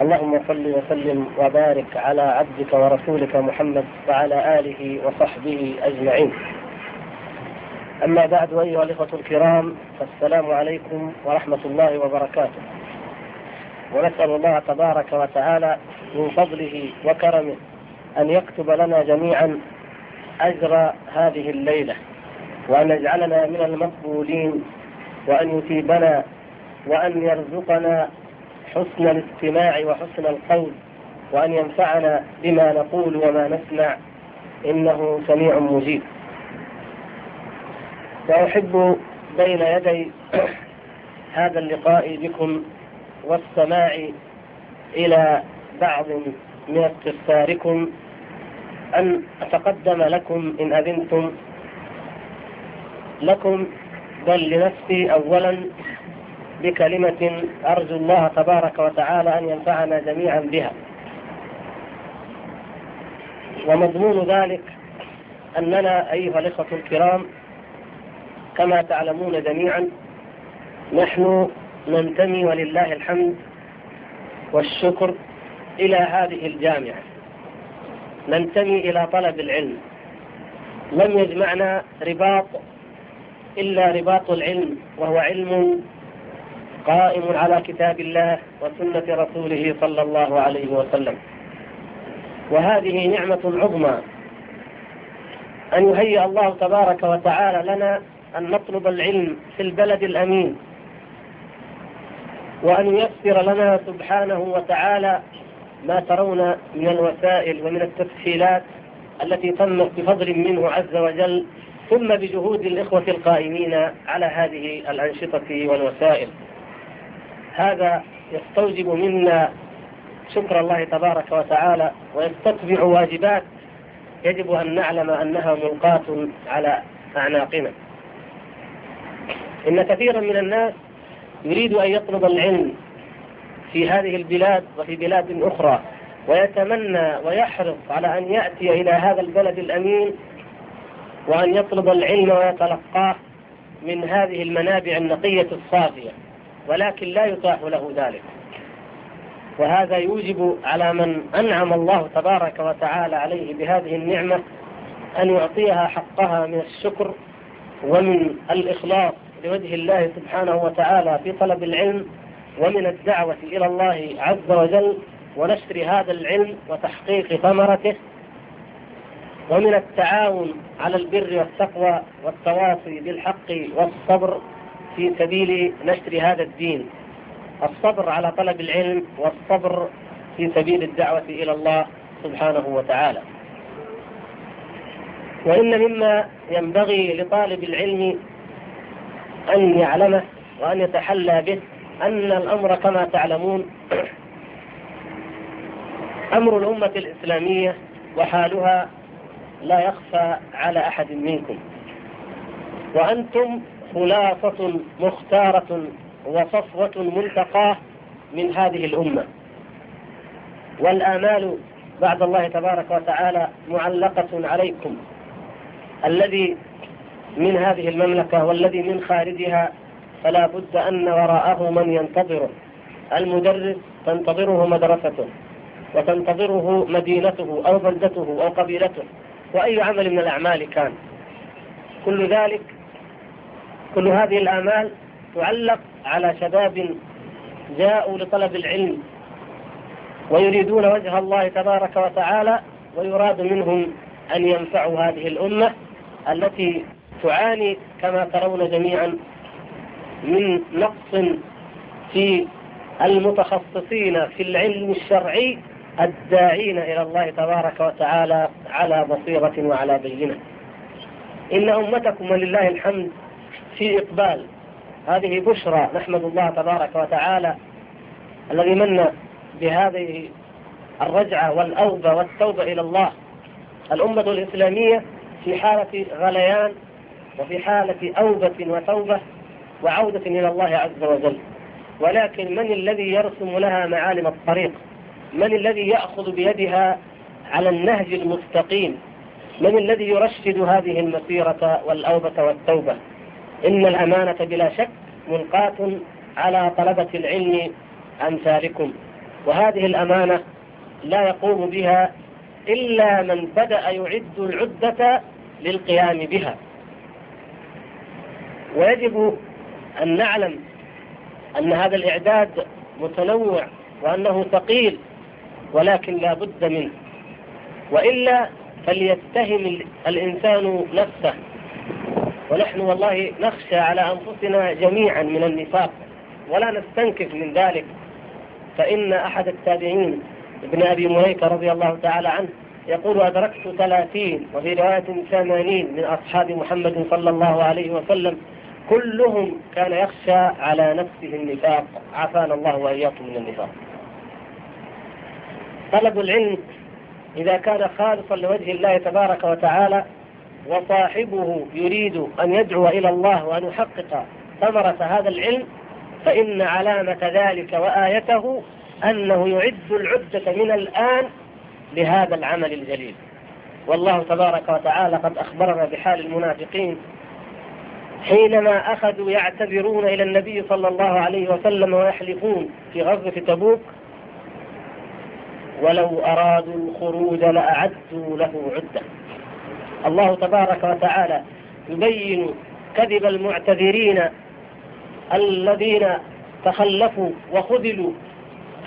اللهم صل وسلم وبارك على عبدك ورسولك محمد وعلى آله وصحبه أجمعين. أما بعد أيها الإخوة الكرام فالسلام عليكم ورحمة الله وبركاته. ونسأل الله تبارك وتعالى من فضله وكرمه أن يكتب لنا جميعا أجر هذه الليلة وأن يجعلنا من المقبولين وأن يثيبنا وأن يرزقنا حسن الاستماع وحسن القول وأن ينفعنا بما نقول وما نسمع. إنه سميع مجيب. وأحب بين يدي هذا اللقاء بكم والسماع إلى بعض من استفساركم. أن أتقدم لكم إن أذنتم. لكم بل لنفسي أولا. بكلمة أرجو الله تبارك وتعالى أن ينفعنا جميعا بها. ومضمون ذلك أننا أيها الإخوة الكرام كما تعلمون جميعا نحن ننتمي ولله الحمد والشكر إلى هذه الجامعة. ننتمي إلى طلب العلم. لم يجمعنا رباط إلا رباط العلم وهو علم قائم على كتاب الله وسنة رسوله صلى الله عليه وسلم. وهذه نعمة عظمى. أن يهيئ الله تبارك وتعالى لنا أن نطلب العلم في البلد الأمين. وأن ييسر لنا سبحانه وتعالى ما ترون من الوسائل ومن التسهيلات التي تمت بفضل منه عز وجل ثم بجهود الإخوة القائمين على هذه الأنشطة والوسائل. هذا يستوجب منا شكر الله تبارك وتعالى ويستتبع واجبات يجب أن نعلم أنها ملقاة على أعناقنا. إن كثيرا من الناس يريد أن يطلب العلم في هذه البلاد وفي بلاد أخرى ويتمنى ويحرص على أن يأتي إلى هذا البلد الأمين وأن يطلب العلم ويتلقاه من هذه المنابع النقية الصافية. ولكن لا يتاح له ذلك. وهذا يوجب على من أنعم الله تبارك وتعالى عليه بهذه النعمة أن يعطيها حقها من الشكر ومن الإخلاص لوجه الله سبحانه وتعالى في طلب العلم ومن الدعوة إلى الله عز وجل ونشر هذا العلم وتحقيق ثمرته ومن التعاون على البر والتقوى والتواصي بالحق والصبر في سبيل نشر هذا الدين. الصبر على طلب العلم والصبر في سبيل الدعوة إلى الله سبحانه وتعالى. وإن مما ينبغي لطالب العلم أن يعلمه وأن يتحلى به أن الأمر كما تعلمون أمر الأمة الإسلامية وحالها لا يخفى على أحد منكم. وأنتم خلاصة مختارة وصفوة ملتقاة من هذه الأمة. والآمال بعد الله تبارك وتعالى معلقة عليكم. الذي من هذه المملكة والذي من خارجها فلا بد أن وراءه من ينتظره. المدرس تنتظره مدرسته وتنتظره مدينته أو بلدته أو قبيلته وأي عمل من الأعمال كان. كل ذلك كل هذه الآمال تعلق على شباب جاءوا لطلب العلم ويريدون وجه الله تبارك وتعالى ويراد منهم أن ينفعوا هذه الأمة التي تعاني كما ترون جميعا من نقص في المتخصصين في العلم الشرعي الداعين إلى الله تبارك وتعالى على بصيرة وعلى بينة. إن أمتكم ولله الحمد في إقبال. هذه بشرى نحمد الله تبارك وتعالى الذي من بهذه الرجعة والأوبة والتوبة إلى الله. الأمة الإسلامية في حالة غليان وفي حالة أوبة وتوبة وعودة إلى الله عز وجل. ولكن من الذي يرسم لها معالم الطريق؟ من الذي يأخذ بيدها على النهج المستقيم؟ من الذي يرشد هذه المسيرة والأوبة والتوبة؟ إن الأمانة بلا شك ملقاة على طلبة العلم أمثالكم. وهذه الأمانة لا يقوم بها إلا من بدأ يعد العدة للقيام بها. ويجب أن نعلم أن هذا الإعداد متنوع وأنه ثقيل ولكن لا بد منه. وإلا فليتهم الإنسان نفسه ونحن والله نخشى على أنفسنا جميعا من النفاق ولا نستنكف من ذلك. فإن أحد التابعين ابن أبي مليكة رضي الله تعالى عنه يقول أدركت ثلاثين وفي رواية ثمانين من أصحاب محمد صلى الله عليه وسلم كلهم كان يخشى على نفسه النفاق. عافانا الله وإياكم من النفاق. طلب العلم إذا كان خالصا لوجه الله تبارك وتعالى وصاحبه يريد أن يدعو إلى الله وأن يحقق ثمرة هذا العلم فإن علامة ذلك وآيته أنه يعد العدة من الآن لهذا العمل الجليل. والله تبارك وتعالى قد أخبرنا بحال المنافقين حينما أخذوا يعتذرون إلى النبي صلى الله عليه وسلم ويحلفون في غزوة تبوك ولو أرادوا الخروج لأعدوا له عدة. الله تبارك وتعالى يبين كذب المعتذرين الذين تخلفوا وخذلوا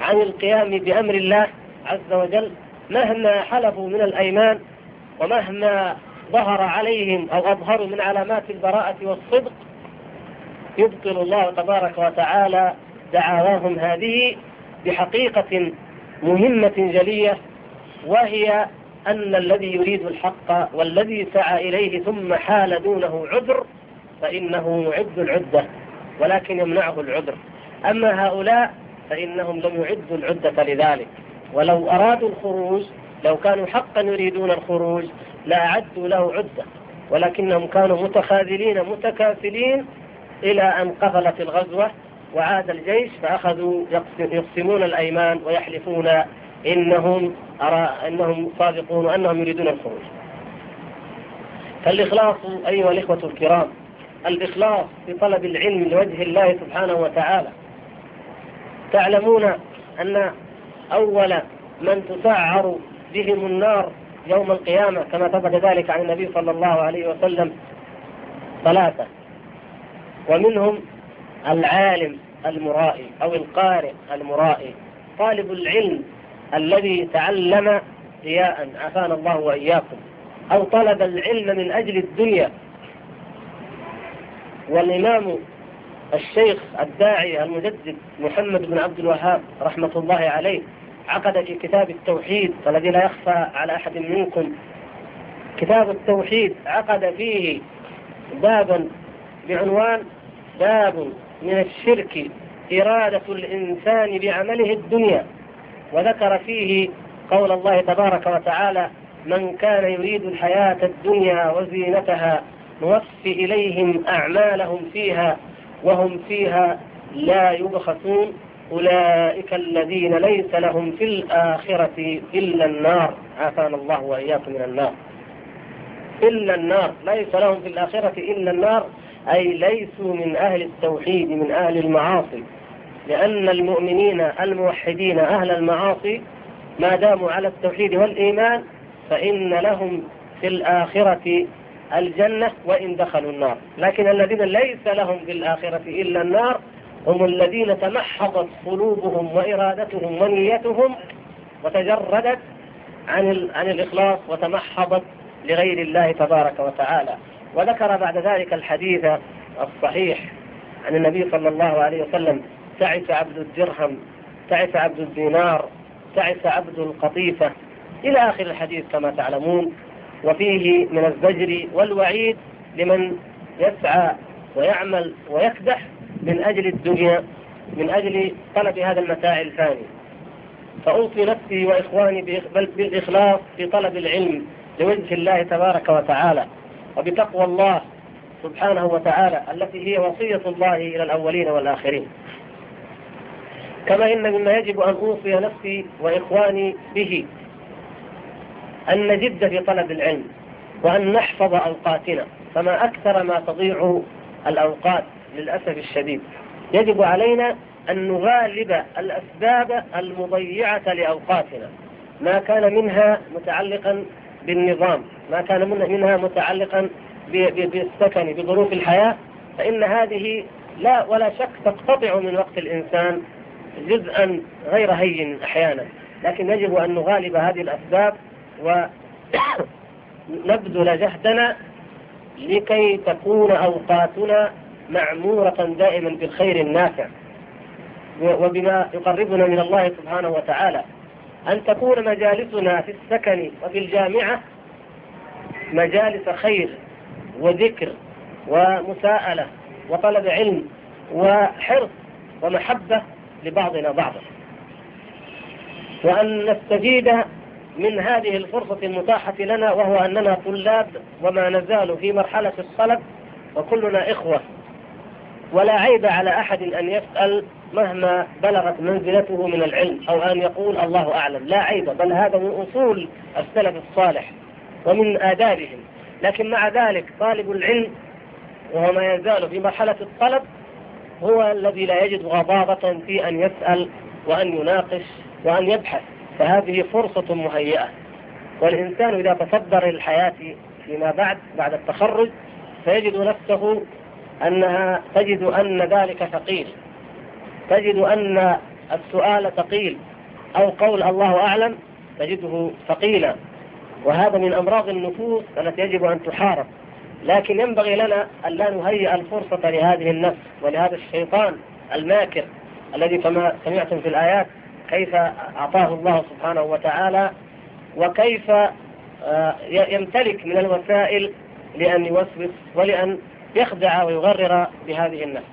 عن القيام بأمر الله عز وجل مهما حلفوا من الأيمان ومهما ظهر عليهم أو أظهروا من علامات البراءة والصدق يبطل الله تبارك وتعالى دعاواهم هذه بحقيقة مهمة جلية وهي أن الذي يريد الحق والذي سعى إليه ثم حال دونه عذر فإنه يعد العدة ولكن يمنعه العذر. أما هؤلاء فإنهم لم يعدوا العدة لذلك. ولو أرادوا الخروج لو كانوا حقا يريدون الخروج لأعدوا له عدة. ولكنهم كانوا متخاذلين متكاسلين إلى أن قفلت الغزوة وعاد الجيش فأخذوا يقسمون الأيمان ويحلفون إنهم أرى أنهم صادقون وأنهم يريدون الخروج. فالإخلاص أيها الإخوة الكرام الإخلاص في طلب العلم لوجه الله سبحانه وتعالى. تعلمون أن أول من تسعر بهم النار يوم القيامة كما ثبت ذلك عن النبي صلى الله عليه وسلم ثلاثة. ومنهم العالم المرائي أو القارئ المرائي. طالب العلم الذي تعلم رياء عافانا الله وإياكم أو طلب العلم من أجل الدنيا. والإمام الشيخ الداعي المجدد محمد بن عبد الوهاب رحمة الله عليه عقد في كتاب التوحيد والذي لا يخفى على أحد منكم. كتاب التوحيد عقد فيه بابا بعنوان باب من الشرك إرادة الإنسان بعمله الدنيا. وذكر فيه قول الله تبارك وتعالى من كان يريد الحياة الدنيا وزينتها نوفي إليهم أعمالهم فيها وهم فيها لا يبخسون أولئك الذين ليس لهم في الآخرة إلا النار. عافانا الله وإياكم من النار. إلا النار ليس لهم في الآخرة إلا النار أي ليسوا من أهل التوحيد من أهل المعاصي. لأن المؤمنين الموحدين أهل المعاصي ما داموا على التوحيد والإيمان فإن لهم في الآخرة الجنة وإن دخلوا النار. لكن الذين ليس لهم في الآخرة إلا النار هم الذين تمحضت قلوبهم وإرادتهم ونيتهم وتجردت عن عن الإخلاص وتمحضت لغير الله تبارك وتعالى. وذكر بعد ذلك الحديث الصحيح عن النبي صلى الله عليه وسلم تعس عبد الدرهم تعس عبد الدينار تعس عبد القطيفة. إلى آخر الحديث كما تعلمون. وفيه من الزجر والوعيد لمن يسعى ويعمل ويكدح من أجل الدنيا من أجل طلب هذا المتاع الفاني. فأوصي نفسي وإخواني بالإخلاص في طلب العلم لوجه الله تبارك وتعالى وبتقوى الله سبحانه وتعالى التي هي وصية الله إلى الأولين والآخرين. كما إن مما يجب أن أوصي نفسي وإخواني به أن نجد في طلب العلم وأن نحفظ أوقاتنا فما أكثر ما تضيع الأوقات للأسف الشديد. يجب علينا أن نغالب الأسباب المضيعة لأوقاتنا. ما كان منها متعلقا بالنظام ما كان منها متعلقا بالسكن بظروف الحياة فإن هذه لا ولا شك تقتطع من وقت الإنسان جزءا غير هين أحيانا. لكن يجب أن نغالب هذه الأسباب ونبذل جهدنا لكي تكون أوقاتنا معمورة دائما بالخير النافع. وبما يقربنا من الله سبحانه وتعالى. أن تكون مجالسنا في السكن وفي الجامعة مجالس خير وذكر ومساءلة وطلب علم وحرص ومحبة لبعضنا بعضا وأن نستفيد من هذه الفرصة المتاحة لنا وهو أننا طلاب وما نزال في مرحلة الطلب وكلنا إخوة. ولا عيب على أحد أن يسأل مهما بلغت منزلته من العلم أو أن يقول الله أعلم. لا عيب بل هذا من أصول السلف الصالح ومن آدابهم. لكن مع ذلك طالب العلم وهو ما يزال في مرحلة الطلب هو الذي لا يجد غضاضة في أن يسأل وأن يناقش وأن يبحث فهذه فرصة مهيئة. والإنسان إذا تصدر الحياة فيما بعد بعد التخرج فيجد نفسه أنها تجد أن ذلك ثقيل. تجد أن السؤال ثقيل أو قول الله أعلم تجده ثقيلا. وهذا من أمراض النفوس التي يجب أن تحارب. لكن ينبغي لنا أن لا نهيئ الفرصة لهذه النفس ولهذا الشيطان الماكر الذي كما سمعتم في الآيات كيف أعطاه الله سبحانه وتعالى وكيف آه، يمتلك من الوسائل لأن يوسوس ولأن يخدع ويغرر بهذه النفس.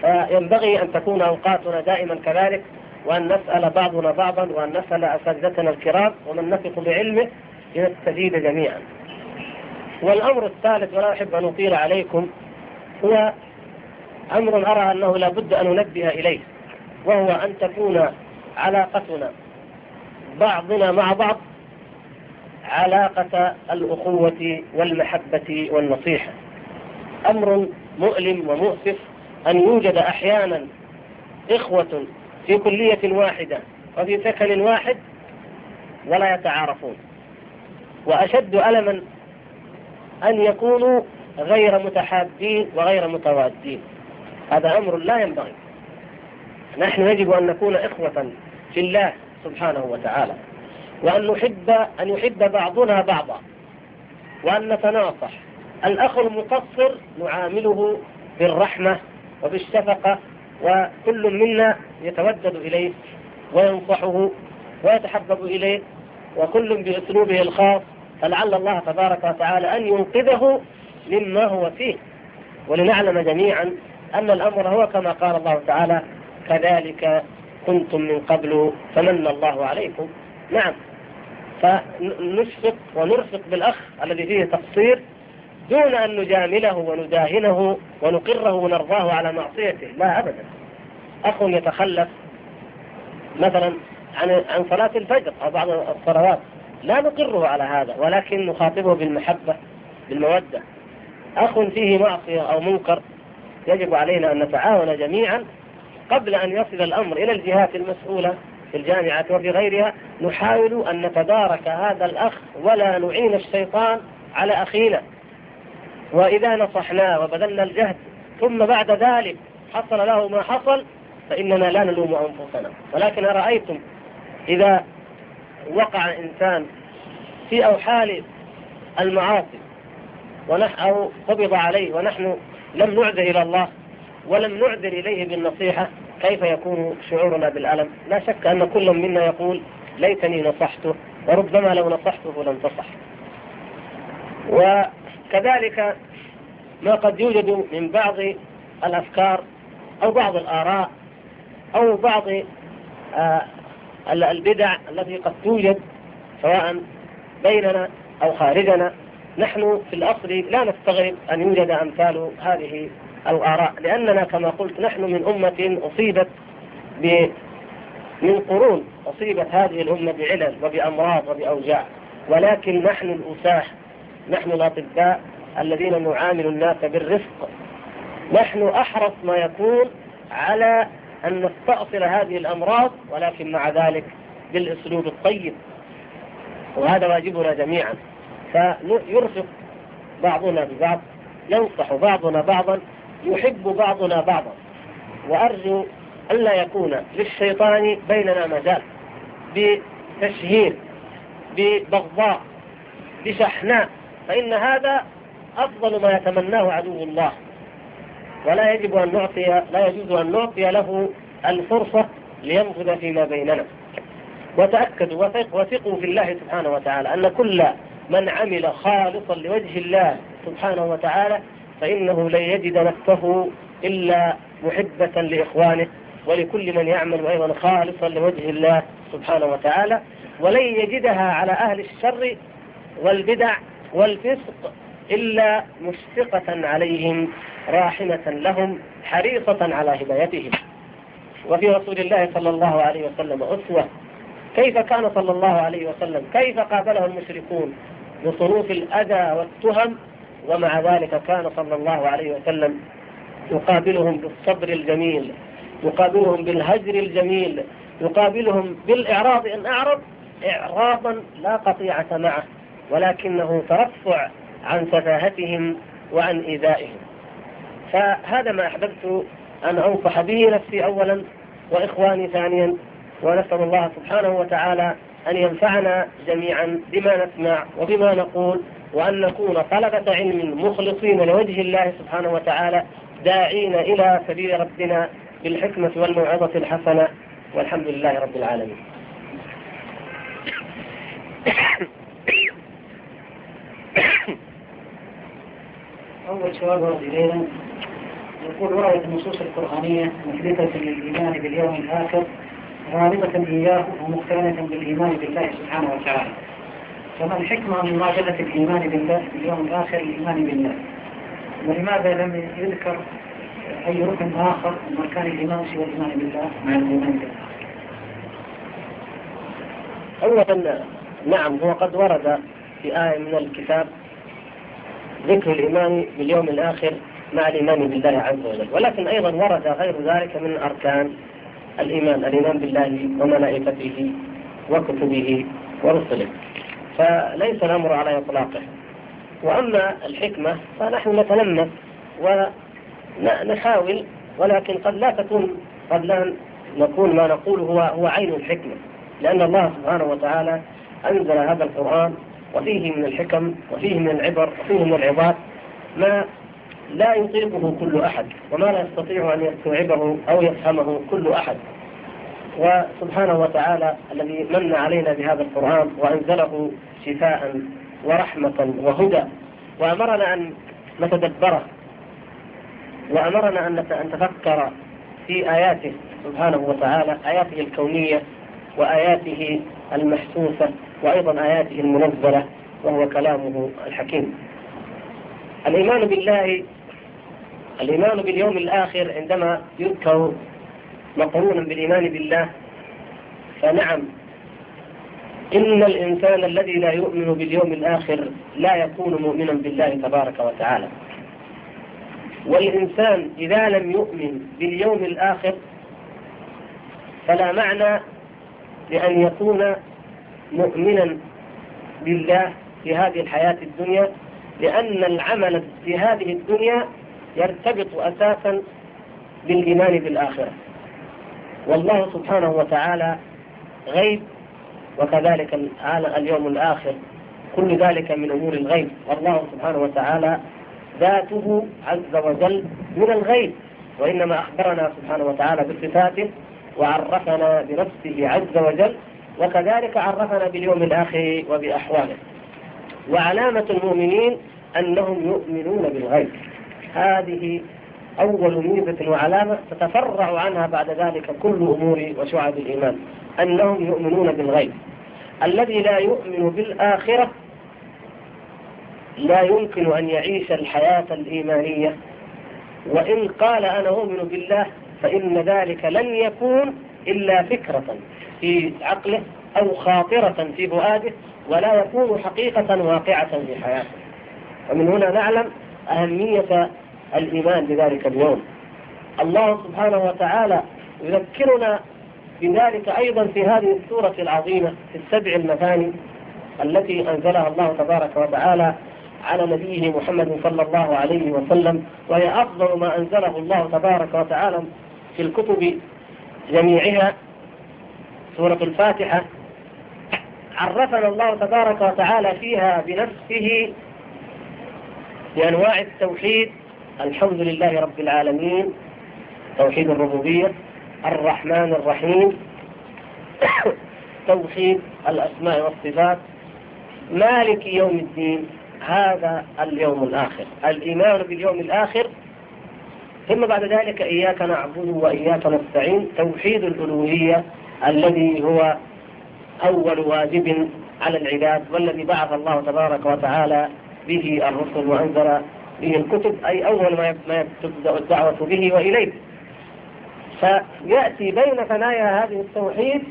فينبغي أن تكون أوقاتنا دائما كذلك وأن نسأل بعضنا بعضا وأن نسأل أساتذتنا الكرام ومن نثق بعلمه لنستفيد جميعا. والأمر الثالث ولا أحب أن أطيل عليكم هو أمر أرى أنه لا بد أن ننبه إليه وهو أن تكون علاقتنا بعضنا مع بعض علاقة الأخوة والمحبة والنصيحة. أمر مؤلم ومؤسف أن يوجد أحيانا إخوة في كلية واحدة وفي سكن واحد ولا يتعارفون. وأشد ألما أن يكونوا غير متحابين وغير متوادين. هذا أمر لا ينبغي. نحن يجب أن نكون إخوة في الله سبحانه وتعالى وأن نحب أن يحب بعضنا بعضا وأن نتناصح. الأخ المقصر نعامله بالرحمة وبالشفقة وكل منا يتودد إليه وينصحه ويتحبب إليه وكل بأسلوبه الخاص فلعل الله تبارك وتعالى أن ينقذه مما هو فيه. ولنعلم جميعا أن الأمر هو كما قال الله تعالى كذلك كنتم من قبل فمن الله عليكم. نعم. فنشفق ونرفق بالأخ الذي فيه تقصير دون أن نجامله ونداهنه ونقره ونرضاه على معصيته. لا أبدا. أخ يتخلف مثلا عن عن صلاة الفجر أو بعض الصلوات. لا نقره على هذا ولكن نخاطبه بالمحبة بالمودة. أخ فيه معصية أو منكر يجب علينا أن نتعاون جميعا قبل أن يصل الأمر إلى الجهات المسؤولة في الجامعة وفي غيرها نحاول أن نتدارك هذا الأخ ولا نعين الشيطان على أخينا. وإذا نصحناه وبذلنا الجهد ثم بعد ذلك حصل له ما حصل فإننا لا نلوم أنفسنا. ولكن أرأيتم إذا وقع إنسان في أوحال المعاصي ونحن أو قبض عليه ونحن لم نعذر إلى الله ولم نعذر إليه بالنصيحة كيف يكون شعورنا بالألم؟ لا شك أن كل منا يقول ليتني نصحته وربما لو نصحته لم تصح. وكذلك ما قد يوجد من بعض الأفكار أو بعض الآراء أو بعض آه، البدع التي قد توجد سواء بيننا أو خارجنا نحن في الأصل لا نستغرب أن يوجد أمثال هذه الآراء لأننا كما قلت نحن من أمة أصيبت ب من قرون أصيبت هذه الأمة بعلل وبأمراض وبأوجاع. ولكن نحن الأساح نحن الأطباء الذين نعامل الناس بالرفق. نحن أحرص ما يكون على أن نستأصل هذه الأمراض ولكن مع ذلك بالأسلوب الطيب. وهذا واجبنا جميعا. فيرفق بعضنا ببعض ينصح بعضنا بعضا يحب بعضنا بعضا. وأرجو ألا يكون للشيطان بيننا مجال بتشهير ببغضاء بشحناء. فإن هذا أفضل ما يتمناه عدو الله. ولا يجب أن نعطي لا يجوز أن نعطي له الفرصة لينفذ فيما بيننا. وتأكدوا وثقوا في الله سبحانه وتعالى أن كل من عمل خالصا لوجه الله سبحانه وتعالى فإنه لن يجد نفسه إلا محبة لإخوانه ولكل من يعمل أيضا خالصا لوجه الله سبحانه وتعالى ولن يجدها على أهل الشر والبدع والفسق إلا مشفقة عليهم راحمة لهم حريصة على هدايتهم. وفي رسول الله صلى الله عليه وسلم أسوة. كيف كان صلى الله عليه وسلم؟ كيف قابله المشركون؟ بصروف الأذى والتهم. ومع ذلك كان صلى الله عليه وسلم يقابلهم بالصبر الجميل يقابلهم بالهجر الجميل يقابلهم بالإعراض. إن أعرض إعراضا لا قطيعة معه ولكنه ترفع عن سفاهتهم وعن إيذائهم. فهذا ما أحببت أن أنصح به نفسي أولا وإخواني ثانيا ونسأل الله سبحانه وتعالى أن ينفعنا جميعا بما نسمع وبما نقول وأن نكون طلبة علم مخلصين لوجه الله سبحانه وتعالى داعين إلى سبيل ربنا بالحكمة والموعظة الحسنة. والحمد لله رب العالمين. أول سؤال ورد إلينا يقول وردت النصوص القرآنية مثبتة للإيمان باليوم الآخر رابطة إياه ومقترنة بالإيمان بالله سبحانه وتعالى. فما الحكمة من معجلة الإيمان بالله باليوم الآخر؟ الإيمان بالله. ولماذا لم يذكر أي ركن آخر من أركان الإيمان سوى الإيمان بالله؟ مع الإيمان بالله؟ أولا نعم هو قد ورد في آية من الكتاب ذكر الإيمان باليوم الآخر مع الإيمان بالله عز وجل. ولكن أيضا ورد غير ذلك من أركان الإيمان الإيمان بالله وملائكته وكتبه ورسله. فليس الأمر على إطلاقه. وأما الحكمة فنحن نتلمس ونحاول ولكن قد لا تكون قد لا نكون ما نقول هو هو عين الحكمة. لأن الله سبحانه وتعالى أنزل هذا القرآن وفيه من الحكم وفيه من العبر وفيه من العظات ما لا يطيقه كل أحد وما لا يستطيع أن يستوعبه أو يفهمه كل أحد. وسبحانه وتعالى الذي من علينا بهذا القرآن وأنزله شفاء ورحمة وهدى وأمرنا أن نتدبره وأمرنا أن نتفكر في آياته سبحانه وتعالى آياته الكونية وآياته المحسوسة. وأيضا آياته المنزلة وهو كلامه الحكيم. الإيمان بالله الإيمان باليوم الآخر عندما يذكر مقرونا بالإيمان بالله فنعم إن الإنسان الذي لا يؤمن باليوم الآخر لا يكون مؤمنا بالله تبارك وتعالى. والإنسان إذا لم يؤمن باليوم الآخر فلا معنى لأن يكون مؤمنا بالله في هذه الحياة الدنيا لأن العمل في هذه الدنيا يرتبط أساسا بالإيمان بالآخرة. والله سبحانه وتعالى غيب وكذلك اليوم الآخر كل ذلك من أمور الغيب. والله سبحانه وتعالى ذاته عز وجل من الغيب. وإنما أخبرنا سبحانه وتعالى بصفاته وعرفنا بنفسه عز وجل وكذلك عرفنا باليوم الآخر وبأحواله. وعلامة المؤمنين أنهم يؤمنون بالغيب. هذه أول ميزة وعلامة تتفرع عنها بعد ذلك كل أمور وشعب الإيمان أنهم يؤمنون بالغيب. الذي لا يؤمن بالآخرة لا يمكن أن يعيش الحياة الإيمانية. وإن قال أنا أؤمن بالله فإن ذلك لن يكون إلا فكرة في عقله أو خاطرة في فؤاده ولا يكون حقيقة واقعة في حياته. ومن هنا نعلم أهمية الإيمان بذلك اليوم. الله سبحانه وتعالى يذكرنا بذلك أيضا في هذه السورة العظيمة في السبع المثاني التي أنزلها الله تبارك وتعالى على نبيه محمد صلى الله عليه وسلم وهي أفضل ما أنزله الله تبارك وتعالى في الكتب جميعها. سورة الفاتحة. عرفنا الله تبارك وتعالى فيها بنفسه بأنواع التوحيد. الحمد لله رب العالمين. توحيد الربوبية. الرحمن الرحيم. توحيد الأسماء والصفات. مالك يوم الدين. هذا اليوم الآخر. الإيمان باليوم الآخر ثم بعد ذلك إياك نعبد وإياك نستعين توحيد الألوهية الذي هو أول واجب على العباد والذي بعث الله تبارك وتعالى به الرسل وأنزل به الكتب أي أول ما تبدأ الدعوة به وإليه. فيأتي بين ثنايا هذه التوحيد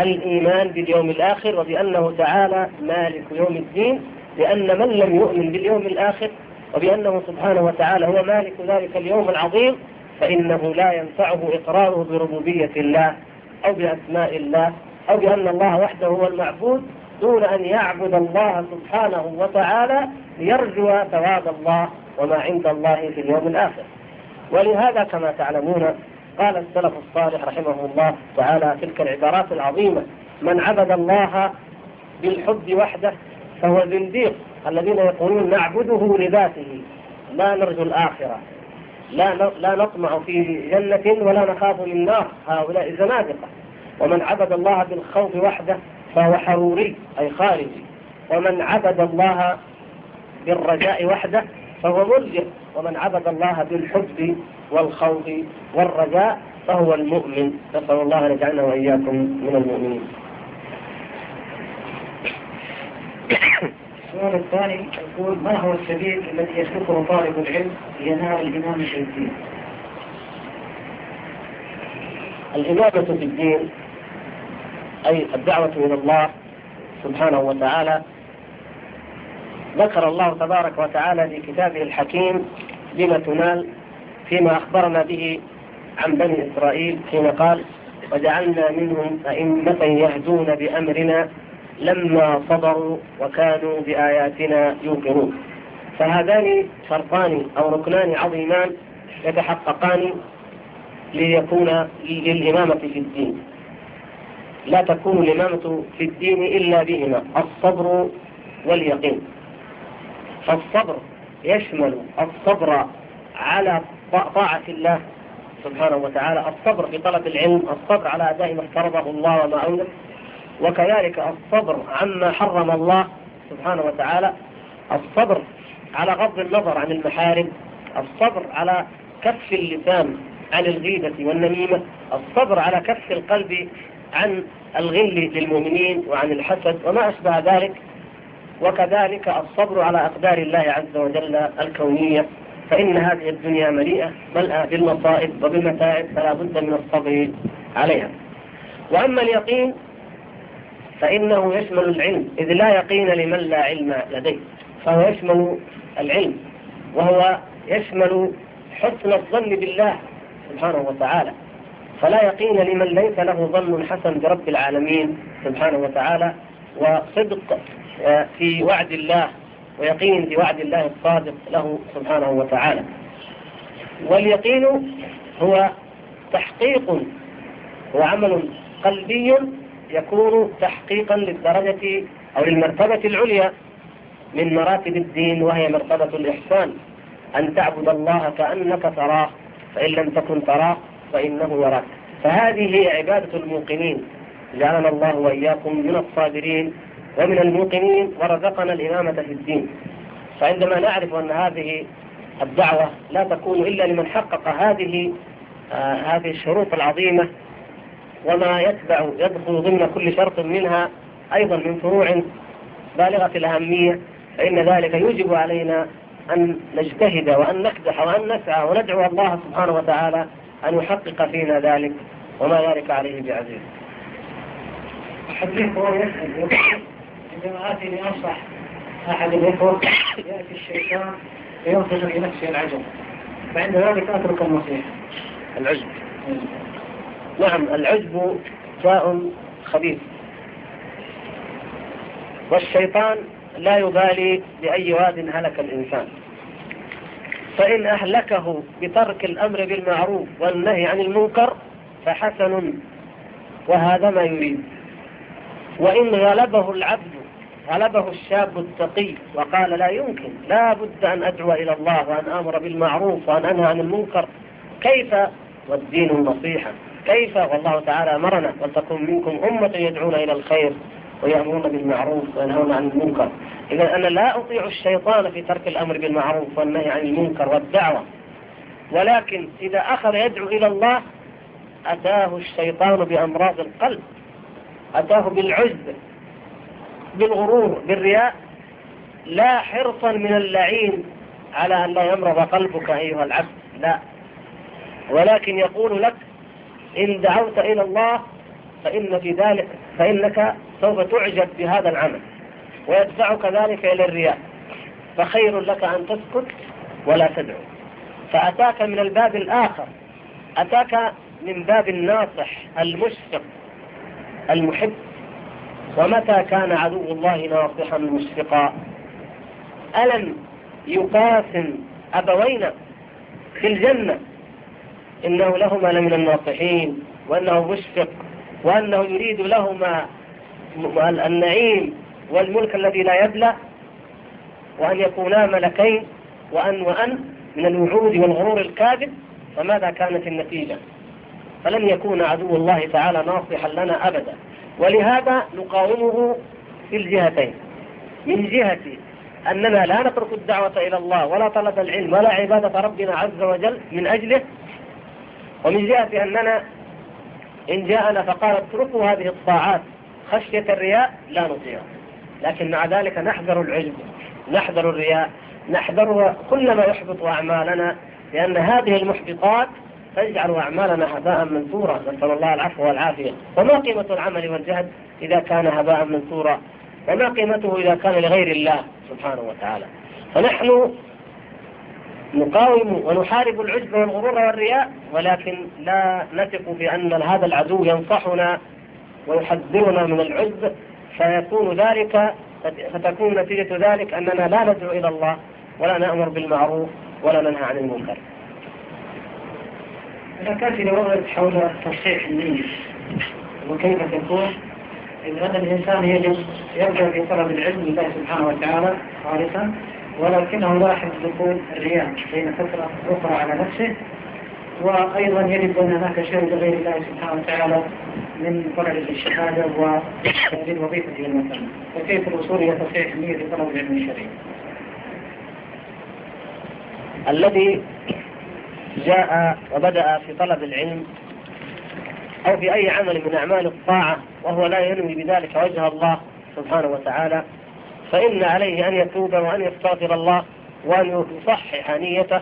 الإيمان باليوم الآخر وبأنه تعالى مالك يوم الدين لأن من لم يؤمن باليوم الآخر وبأنه سبحانه وتعالى هو مالك ذلك اليوم العظيم فإنه لا ينفعه إقراره بربوبية الله أو بأسماء الله أو بأن الله وحده هو المعبود دون أن يعبد الله سبحانه وتعالى ليرجو ثواب الله وما عند الله في اليوم الآخر. ولهذا كما تعلمون قال السلف الصالح رحمه الله تعالى تلك العبارات العظيمة من عبد الله بالحب وحده فهو زنديق الذين يقولون نعبده لذاته. لا نرجو الآخرة. لا لا نطمع في جنة ولا نخاف من نار. هؤلاء زنادقة ومن عبد الله بالخوف وحده فهو حروري أي خارجي. ومن عبد الله بالرجاء وحده فهو مرجئ. ومن عبد الله بالحب والخوف والرجاء فهو المؤمن. نسأل الله أن يجعلنا وإياكم من المؤمنين. السؤال الثاني يقول ما هو السبيل الذي يسلكه طالب العلم لينال الإمامة في الدين؟ الإمامة في الدين أي الدعوة إلى الله سبحانه وتعالى ذكر الله تبارك وتعالى في كتابه الحكيم بما تنال فيما أخبرنا به عن بني إسرائيل حين قال وجعلنا منهم أئمة يهدون بأمرنا لما صبروا وكانوا بآياتنا يوقنون فهذان شرطان أو ركنان عظيمان يتحققان ليكون للإمامة في الدين. لا تكون الإمامة في الدين إلا بهما الصبر واليقين. فالصبر يشمل الصبر على طاعة الله سبحانه وتعالى الصبر في طلب العلم الصبر على أداء ما افترضه الله وما أوجب وكذلك الصبر عما حرم الله سبحانه وتعالى الصبر على غض النظر عن المحارم الصبر على كف اللسان عن الغيبة والنميمة الصبر على كف القلب عن الغل للمؤمنين وعن الحسد وما أشبه ذلك. وكذلك الصبر على أقدار الله عز وجل الكونية فإن هذه الدنيا مليئة ملأة بالمصائب وبالمتاعب فلا بد من الصبر عليها. وأما اليقين فإنه يشمل العلم إذ لا يقين لمن لا علم لديه فهو يشمل العلم وهو يشمل حسن الظن بالله سبحانه وتعالى فلا يقين لمن ليس له ظن حسن برب العالمين سبحانه وتعالى وصدق آه، في وعد الله ويقين في وعد الله الصادق له سبحانه وتعالى. واليقين هو تحقيق وعمل قلبي يكون تحقيقا للدرجة أو للمرتبة العليا من مراتب الدين وهي مرتبة الإحسان. أن تعبد الله كأنك تراه فإن لم تكن تراه فإنه يراك. فهذه هي عبادة الموقنين. جعلنا الله وإياكم من الصابرين ومن الموقنين ورزقنا الإمامة في الدين. فعندما نعرف أن هذه الدعوة لا تكون إلا لمن حقق هذه آه هذه الشروط العظيمة وما يتبع يدخل ضمن كل شرط منها أيضا من فروع بالغة الأهمية فإن ذلك يجب علينا أن نجتهد وأن نكدح وأن نسعى وندعو الله سبحانه وتعالى أن يحقق فينا ذلك وما ذلك عليه بعزيز. أحد الإخوة يسأل عندما آتي لأنصح أحد الإخوة يأتي الشيطان فينفخ في نفسه العجب فعند ذلك أترك النصيحة. العجب. نعم العجب داء خبيث. والشيطان لا يبالي بأي واد هلك الإنسان. فإن أهلكه بترك الأمر بالمعروف والنهي عن المنكر فحسن وهذا ما يريد. وإن غلبه العبد غلبه الشاب التقي وقال لا يمكن لا بد أن أدعو إلى الله وأن أمر بالمعروف وأن أنهى عن المنكر كيف؟ والدين النصيحة كيف؟ والله تعالى أمرنا ولتكن منكم أمة يدعون إلى الخير ويأمرون بالمعروف وينهون عن المنكر. إذا أنا لا أطيع الشيطان في ترك الأمر بالمعروف والنهي عن المنكر والدعوة. ولكن إذا أخذ يدعو إلى الله أتاه الشيطان بأمراض القلب أتاه بالعجب بالغرور بالرياء لا حرصا من اللعين على أن لا يمرض قلبك أيها العبد لا. ولكن يقول لك إن دعوت إلى الله فإن في ذلك فإنك سوف تعجب بهذا العمل ويدفعك ذلك إلى الرياء فخير لك أن تسكت ولا تدعو. فأتاك من الباب الآخر أتاك من باب الناصح المشفق المحب. ومتى كان عدو الله ناصحا مشفقا؟ ألم يقاسم أبوينا في الجنة إنه لهما لمن الناصحين وأنه مشفق وأنه يريد لهما النعيم والملك الذي لا يبلى وأن يكونا ملكين وأن وأن من الوعود والغرور الكاذب فماذا كانت النتيجة؟ فلن يكون عدو الله تعالى ناصحا لنا أبدا. ولهذا نقاومه في الجهتين. من جهة أننا لا نترك الدعوة إلى الله ولا طلب العلم ولا عبادة ربنا عز وجل من أجله ومن جهة أننا إن جاءنا فقال اتركوا هذه الطاعات خشية الرياء لا نطيعه لكن مع ذلك نحذر العجب نحذر الرياء نحذر كل ما يحبط أعمالنا لأن هذه المحبطات تجعل أعمالنا هباء منثورا. نسأل الله العفو والعافية. وما قيمة العمل والجهد إذا كان هباء منثورا؟ وما قيمته إذا كان لغير الله سبحانه وتعالى؟ فنحن نقاوم ونحارب العجب والغرور والرياء ولكن لا نثق بأن هذا العدو ينصحنا ويحذرنا من العجب. فيكون ذلك فتكون نتيجة ذلك أننا لا ندعو إلى الله ولا نأمر بالمعروف ولا ننهى عن المنكر. إذا كانت لوضعت حول تصحيح النية وكيف تكون؟ إذ أن الإنسان يجب يرجع في طلب العلم لله سبحانه وتعالى خالصا. ولكنه لاحظ دخول الرياء بين فترة أخرى على نفسه وأيضا يجب أن هناك شيء لغير الله سبحانه وتعالى من طلب الشهادة وللوظيفة المثلا فكيف الوصول إلى تصحيح في طلب العلم الشرعي؟ الذي جاء وبدأ في طلب العلم أو في أي عمل من أعمال الطاعة وهو لا ينوي بذلك وجه الله سبحانه وتعالى فإن عليه أن يتوب وأن يستغفر الله وأن يصحح نيته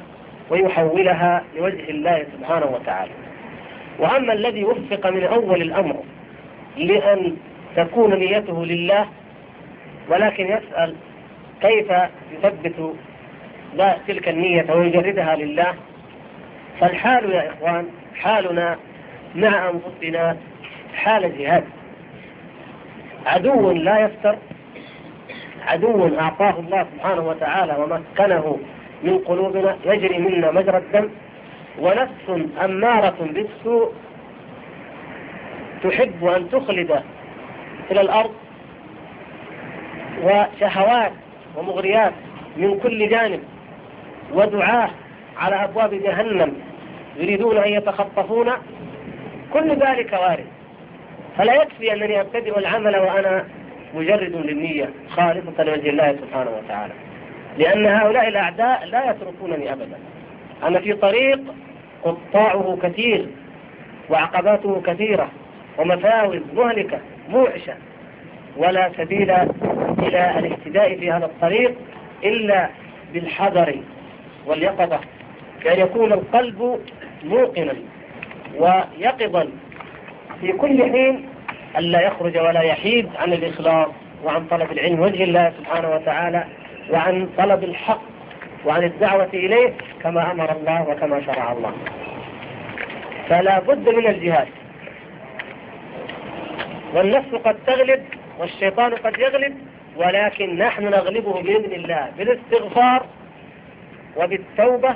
ويحولها لوجه الله سبحانه وتعالى. وأما الذي وفق من أول الأمر لأن تكون نيته لله ولكن يسأل كيف يثبت تلك النية ويجردها لله؟ فالحال يا إخوان حالنا مع أنفسنا حال جهاد. عدو لا يفتر عدو أعطاه الله سبحانه وتعالى ومكنه من قلوبنا يجري منا مجرى الدم ونفس أمارة بالسوء تحب أن تخلد إلى الأرض وشهوات ومغريات من كل جانب ودعاة على أبواب جهنم يريدون أن يتخطفون. كل ذلك وارد. فلا يكفي أنني أبتدئ العمل وأنا مجرد للنية خالصة لوجه الله سبحانه وتعالى. لأن هؤلاء الأعداء لا يتركونني أبدا. أنا في طريق قطاعه كثير وعقباته كثيرة ومفاوز مهلكة موعشة. ولا سبيل إلى الاهتداء في هذا الطريق إلا بالحذر واليقظة بأن يكون القلب موقنا ويقظا. في كل حين ألا يخرج ولا يحيد عن الإخلاص وعن طلب العلم وجه الله سبحانه وتعالى وعن طلب الحق وعن الدعوة إليه كما أمر الله وكما شرع الله. فلا بد من الجهاد. والنفس قد تغلب والشيطان قد يغلب ولكن نحن نغلبه بإذن الله بالاستغفار وبالتوبة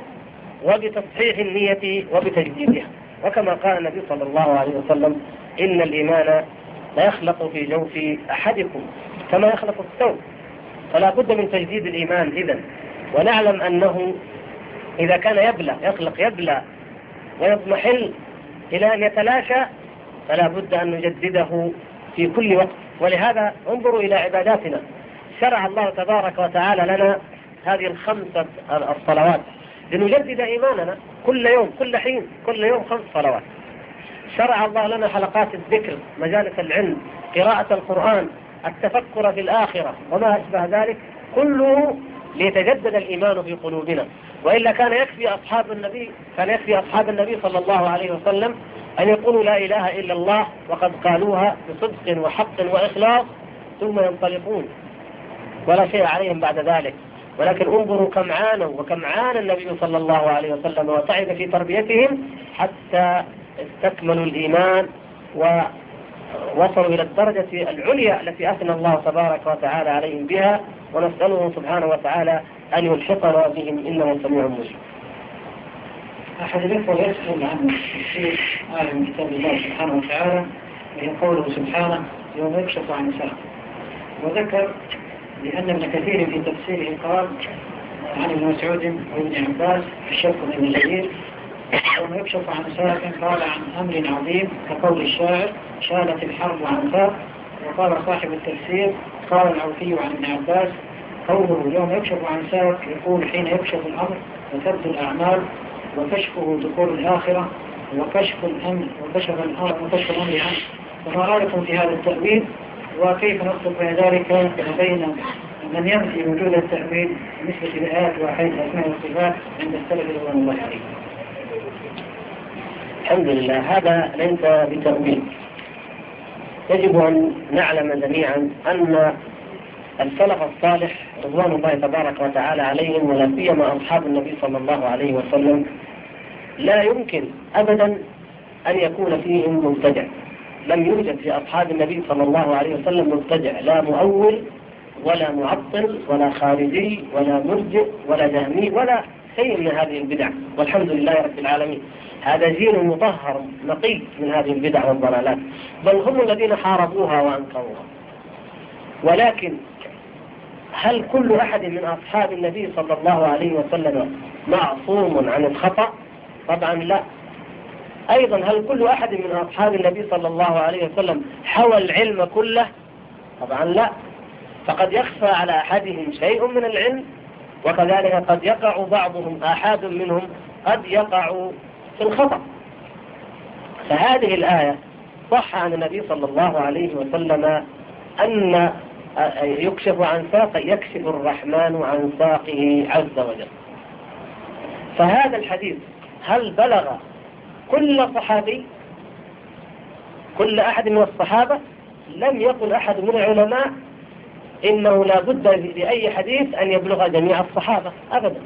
وبتصحيح النية وبتجديدها. وكما قال النبي صلى الله عليه وسلم إن الإيمان لا يخلق في جوف أحدكم كما يخلق الثوب. فلا بد من تجديد الإيمان إذا. ونعلم أنه إذا كان يبلى يخلق يبلى ويضمحل إلى أن يتلاشى فلا بد أن نجدده في كل وقت. ولهذا انظروا إلى عباداتنا. شرع الله تبارك وتعالى لنا هذه الخمسة الصلوات لنجدد إيماننا كل يوم كل حين كل يوم خمس صلوات. شرع الله لنا حلقات الذكر مجالس العلم قراءة القرآن التفكر في الآخرة وما أشبه ذلك كله ليتجدد الإيمان في قلوبنا. وإلا كان يكفي أصحاب النبي كان يكفي أصحاب النبي صلى الله عليه وسلم أن يقولوا لا إله إلا الله وقد قالوها بصدق وحق وإخلاص ثم ينطلقون. ولا شيء عليهم بعد ذلك. ولكن انظروا كم عانوا وكم عانى النبي صلى الله عليه وسلم وسعد في تربيتهم حتى استكملوا الإيمان ووصلوا إلى الدرجة العليا التي أثنى الله تبارك وتعالى عليهم بها ونسأله سبحانه وتعالى أن يلحقنا بهم. إنه سميع مجيب. أحد الإخوة يسأل عن تفسير آية من كتاب الله سبحانه وتعالى وهي قوله سبحانه يوم يكشف عن ساق. وذكر لأن ابن كثير في تفسيره قال عن ابن مسعود وابن عباس الشرق من جديد. يوم يكشف عن ساق قال عن أمر عظيم كقول الشاعر شالت الحرب عن ساق وقال صاحب التفسير قال العوفي عن ابن عباس قوله يوم يكشف عن ساق يقول حين يكشف الأمر وتبدو الأعمال وكشفه دخول الآخرة وكشف الأمر وكشف الأمر وكشف الأمر عنه فما رأيكم في هذا التأويل؟ وكيف نصف بين ذلك؟ بين من ينفي وجود التأويل بالنسبة لآيات وحيث أسماء الصفات عند السلف رضوان الله عليه الحمد لله. هذا ليس بتأويل يجب أن نعلم جميعا أن السلف الصالح رضوان الله تبارك وتعالى عليهم ولا سيما أصحاب النبي صلى الله عليه وسلم لا يمكن أبدا أن يكون فيهم مبتدع. لم يوجد في أصحاب النبي صلى الله عليه وسلم مبتدع. لا مؤول ولا معطل ولا خارجي ولا مرجئ ولا جهمي ولا شيء من هذه البدع. والحمد لله رب العالمين. هذا جيل مطهر نقي من هذه البدع والضلالات. بل هم الذين حاربوها وأنكروها. ولكن هل كل أحد من أصحاب النبي صلى الله عليه وسلم معصوم عن الخطأ؟ طبعا لا. أيضا هل كل أحد من أصحاب النبي صلى الله عليه وسلم حوى العلم كله؟ طبعا لا. فقد يخفى على أحدهم شيء من العلم وكذلك قد يقع بعضهم آحاد منهم قد يقع في الخطأ. فهذه الآية صح عن النبي صلى الله عليه وسلم أن يكشف عن ساق يكشف الرحمن عن ساقه عز وجل. فهذا الحديث هل بلغ كل صحابي؟ كل أحد من الصحابة؟ لم يقل أحد من العلماء إنه لا بد لأي حديث أن يبلغ جميع الصحابة أبدا.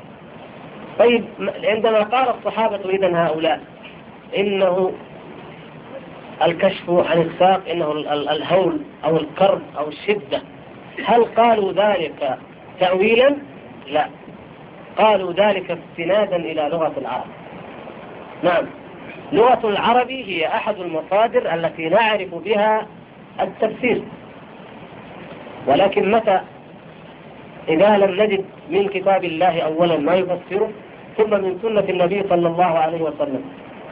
طيب عندما قال الصحابة إذا هؤلاء إنه الكشف عن الساق إنه الهول أو الكرب أو الشدة. هل قالوا ذلك تأويلا؟ لا. قالوا ذلك استنادا إلى لغة العرب. نعم. لغة العرب هي أحد المصادر التي نعرف بها التفسير. ولكن متى؟ إذا لم نجد من كتاب الله أولا ما يفسره ثم من سنة النبي صلى الله عليه وسلم.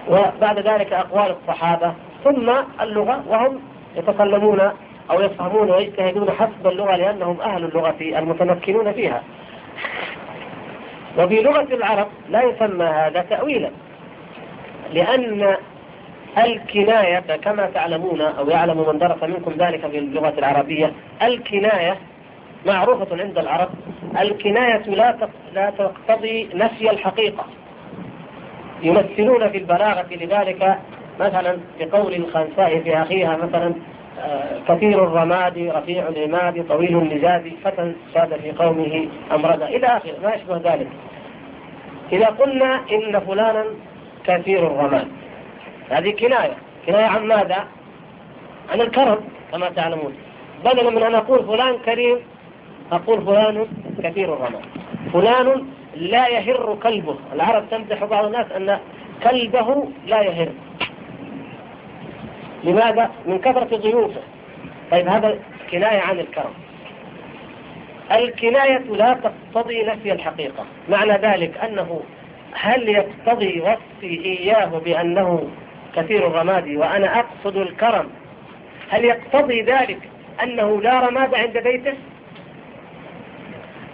وبعد ذلك أقوال الصحابة. ثم اللغة وهم يتكلمون أو يفهمون ويجتهدون حسب اللغة لأنهم أهل اللغة المتمكنون فيها. وفي لغة العرب لا يسمى هذا تأويلا لأن الكناية كما تعلمون أو يعلم من درس منكم ذلك في اللغة العربية الكناية معروفة عند العرب الكناية لا لا تقتضي نفي الحقيقة. يمثلون في البلاغة لذلك مثلا بقول الخنساء في أخيها مثلا آه، كثير الرماد رفيع العماد طويل اللجاج فتى ساد في قومه أمرد إلى آخره ما يشبه ذلك. إذا قلنا إن فلانا كثير الرماد هذه كناية. كناية عن ماذا؟ عن الكرم كما تعلمون. بدلا من أن أقول فلان كريم أقول فلان كثير الرماد فلان لا يهر كلبه. العرب تمدح بعض الناس أن كلبه لا يهر. لماذا؟ من كثرة ضيوفه. طيب هذا كناية عن الكرم. الكناية لا تقتضي نفي الحقيقة. معنى ذلك أنه هل يقتضي وصفي إياه بأنه كثير الرماد وأنا أقصد الكرم؟ هل يقتضي ذلك أنه لا رماد عند بيته؟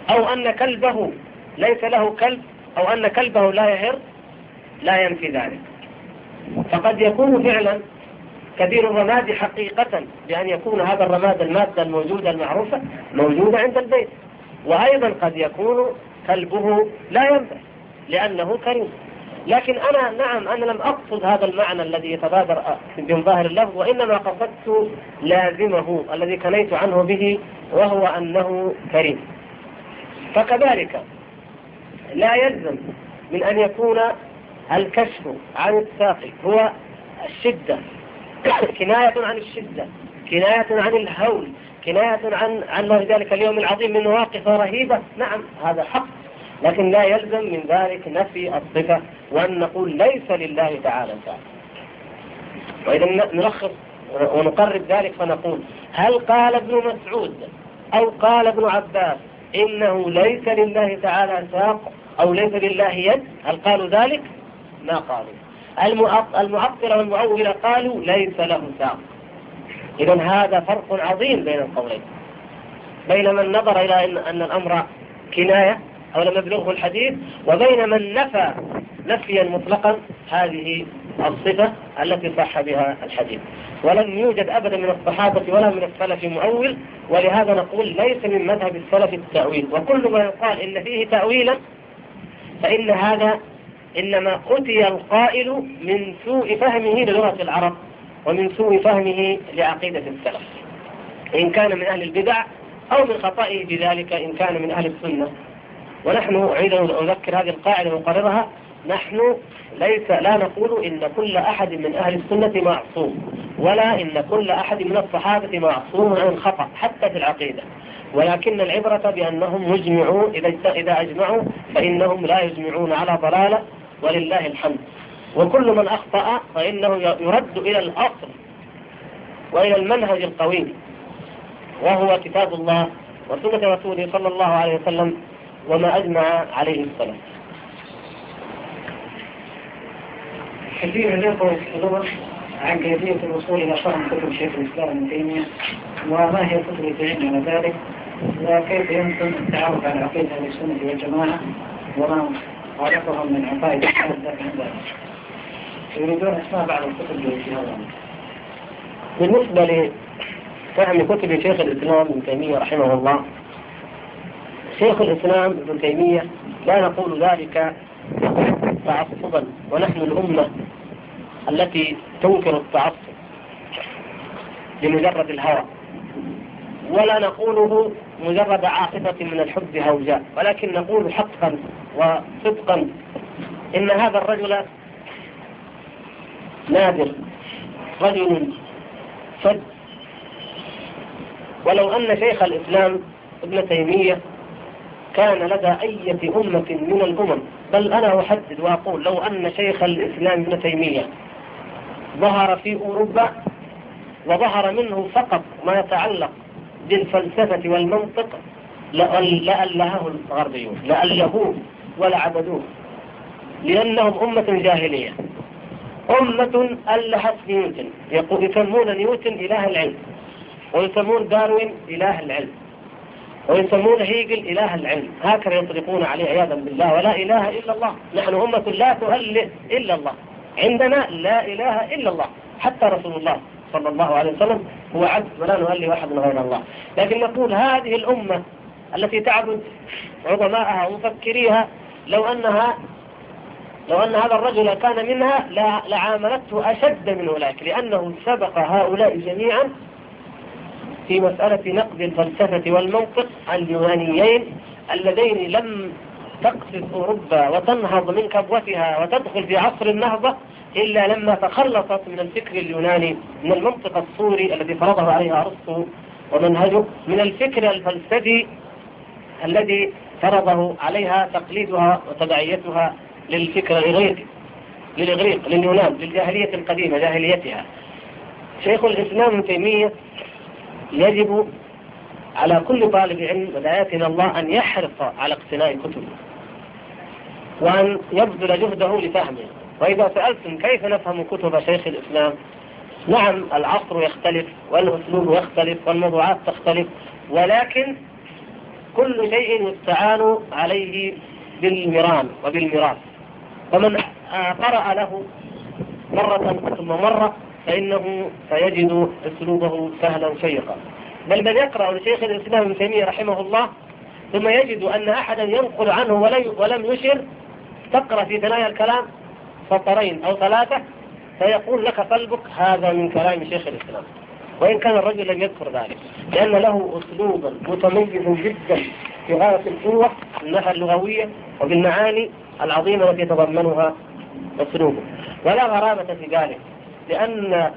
أو أن كلبه ليس له كلب أو أن كلبه لا يهر لا ينفي ذلك. فقد يكون فعلا كبير الرماد حقيقة بأن يكون هذا الرماد المادة الموجودة المعروفة موجودة عند البيت. وأيضا قد يكون كلبه لا ينفع لأنه كريم. لكن أنا نعم أنا لم أقصد هذا المعنى الذي يتبادر من ظاهر اللفظ وإنما قصدت لازمه الذي كنيت عنه به وهو أنه كريم. فكذلك لا يلزم من أن يكون الكشف عن الساق هو الشدة. كناية عن الشدة كناية عن الهول كناية عن عن ذلك اليوم العظيم من مواقف رهيبة. نعم هذا حق لكن لا يلزم من ذلك نفي الصفة وأن نقول ليس لله تعالى فعل وإذا نلخص ونقرب ذلك فنقول هل قال ابن مسعود أو قال ابن عباس إنه ليس لله تعالى ساق أو ليس لله يد هل قالوا ذلك؟ ما قالوا. المعطلة والمعولة قالوا ليس له ساق. إذا هذا فرق عظيم بين القولين. بين من نظر إلى إن, أن الأمر كناية أو لم يبلغه الحديث وبين من نفى نفيا مطلقا هذه الصفة التي صح بها الحديث. ولم يوجد أبدا من الصحابة ولا من السلف مؤول ولهذا نقول ليس من مذهب السلف التأويل. وكل ما يقال إن فيه تأويلا فإن هذا إنما أتي القائل من سوء فهمه للغة العرب ومن سوء فهمه لعقيدة السلف. إن كان من أهل البدع أو من خطئه بذلك إن كان من أهل السنة. ونحن أعيد أن أذكر هذه القاعدة وأقررها. نحن ليس لا نقول إن كل أحد من أهل السنة معصوم ولا إن كل أحد من الصحابة معصوم عن الخطأ حتى في العقيدة. ولكن العبرة بأنهم يجمعون إذا إذا أجمعوا فإنهم لا يجمعون على ضلالة ولله الحمد. وكل من أخطأ فإنه يرد إلى الأصل وإلى المنهج القويم وهو كتاب الله وسنة رسوله صلى الله عليه وسلم وما أجمع عليه السلام كثير من الإخوة عن كيفية الوصول إلى فهم كتب شيخ الإسلام ابن تيمية وما هي التي علم على ذلك وكيف يمكن التعرف على عقيدة أهل السنة والجماعة وما خالفهم من عقائد السنة يريدون أسماء بعض الكتب في هذا. بالنسبة لفهم كتب شيخ الإسلام ابن تيمية رحمه الله شيخ الإسلام ابن تيمية لا نقول ذلك تعصبا ونحن الأمة التي تنكر التعصب لمجرد الهوى. ولا نقوله مجرد عاصفة من الحب هوجاء ولكن نقول حقا وصدقا إن هذا الرجل نادر رجل فد ولو أن شيخ الإسلام ابن تيمية كان لدى أية أمة من الأمم. بل أنا أحدد وأقول لو أن شيخ الإسلام ابن تيمية ظهر في أوروبا وظهر منه فقط ما يتعلق بالفلسفة والمنطق لألهه الغربيون لألهوه ولعبدوه لأنهم أمة جاهلية. أمة ألهت نيوتن. يسمون نيوتن إله العلم ويسمون داروين إله العلم. ويسمون هيجل إله العلم. هكذا يطلقون عليه عياذا بالله. ولا إله إلا الله. نحن أمة لا تؤله إلا الله. عندنا لا إله إلا الله. حتى رسول الله صلى الله عليه وسلم هو عبد ولا نؤلي أحد غير الله. لكن نقول هذه الأمة التي تعبد عظماءها ومفكريها لو أنها لو أن هذا الرجل كان منها لعاملته أشد من أولئك لأنه سبق هؤلاء جميعا في مسألة نقد الفلسفة والمنطق اليونانيين اللذين لم تقصف أوروبا وتنهض من كبوتها وتدخل في عصر النهضة إلا لما تخلصت من الفكر اليوناني من المنطق الصوري الذي فرضه عليها أرسطو ومنهجه من الفكر الفلسفي الذي فرضه عليها تقليدها وتبعيتها للفكر الإغريقي للإغريق لليونان للجاهلية القديمة جاهليتها. شيخ الإسلام ابن تيمية يجب على كل طالب علم إلى الله أن يحرص على اقتناء كتبه وأن يبذل جهده لفهمه. وإذا سألتم كيف نفهم كتب شيخ الإسلام؟ نعم العصر يختلف والأسلوب يختلف والموضوعات تختلف ولكن كل شيء يستعان عليه بالمران وبالمراس ومن قرأ له مرة ثم مرة فإنه سيجد أسلوبه سهلا شيقا. بل من يقرأ لشيخ الإسلام ابن تيمية رحمه الله ثم يجد أن أحدا ينقل عنه ولم يشر تقرأ في ثنايا الكلام سطرين أو ثلاثة فيقول لك قلبك هذا من كلام شيخ الإسلام. وإن كان الرجل لم يذكر ذلك لأن له أسلوبا متميز جدا في غاية القوة الناحية اللغوية وبالمعاني العظيمة التي يتضمنها أسلوبه. ولا غرابة في ذلك. لأن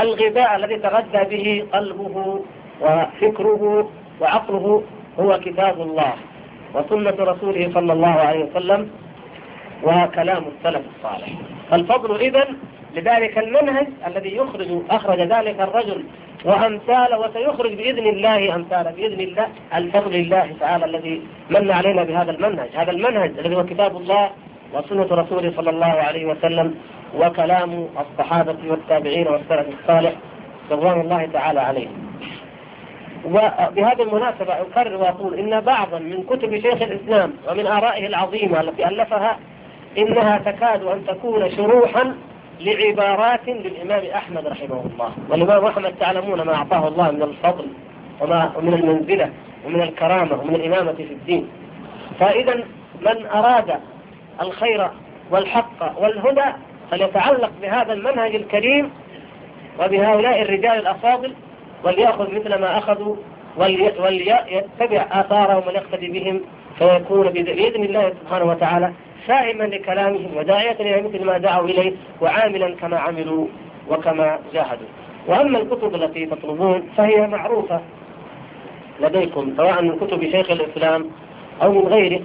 الغذاء الذي تغذى به قلبه وفكره وعقله هو كتاب الله وسنة رسوله صلى الله عليه وسلم وكلام السلف الصالح. فالفضل إذن لذلك المنهج الذي يخرج أخرج ذلك الرجل وأمثاله وسيخرج بإذن الله أمثاله بإذن الله الفضل الله تعالى الذي من علينا بهذا المنهج. هذا المنهج الذي هو كتاب الله وسنة رسوله صلى الله عليه وسلم وكلام الصحابة والتابعين والسلف الصالح رضوان الله تعالى عليهم. وبهذه المناسبة أكرر وأقول إن بعضا من كتب شيخ الإسلام ومن آرائه العظيمة التي ألفها إنها تكاد أن تكون شروحا لعبارات للإمام أحمد رحمه الله. والإمام أحمد تعلمون ما أعطاه الله من الفضل وما ومن المنزلة ومن الكرامة ومن الإمامة في الدين. فإذا من أراد الخير والحق والهدى فليتعلق بهذا المنهج الكريم وبهؤلاء الرجال الأفاضل وليأخذ مثل ما أخذوا وليتبع آثارهم ويقتدي بهم فيكون بإذن الله سبحانه وتعالى سائما لكلامهم وداعية إلى مثل ما دعوا إليه وعاملا كما عملوا وكما جاهدوا. وأما الكتب التي تطلبون فهي معروفة لديكم سواء من كتب شيخ الإسلام أو من غيره.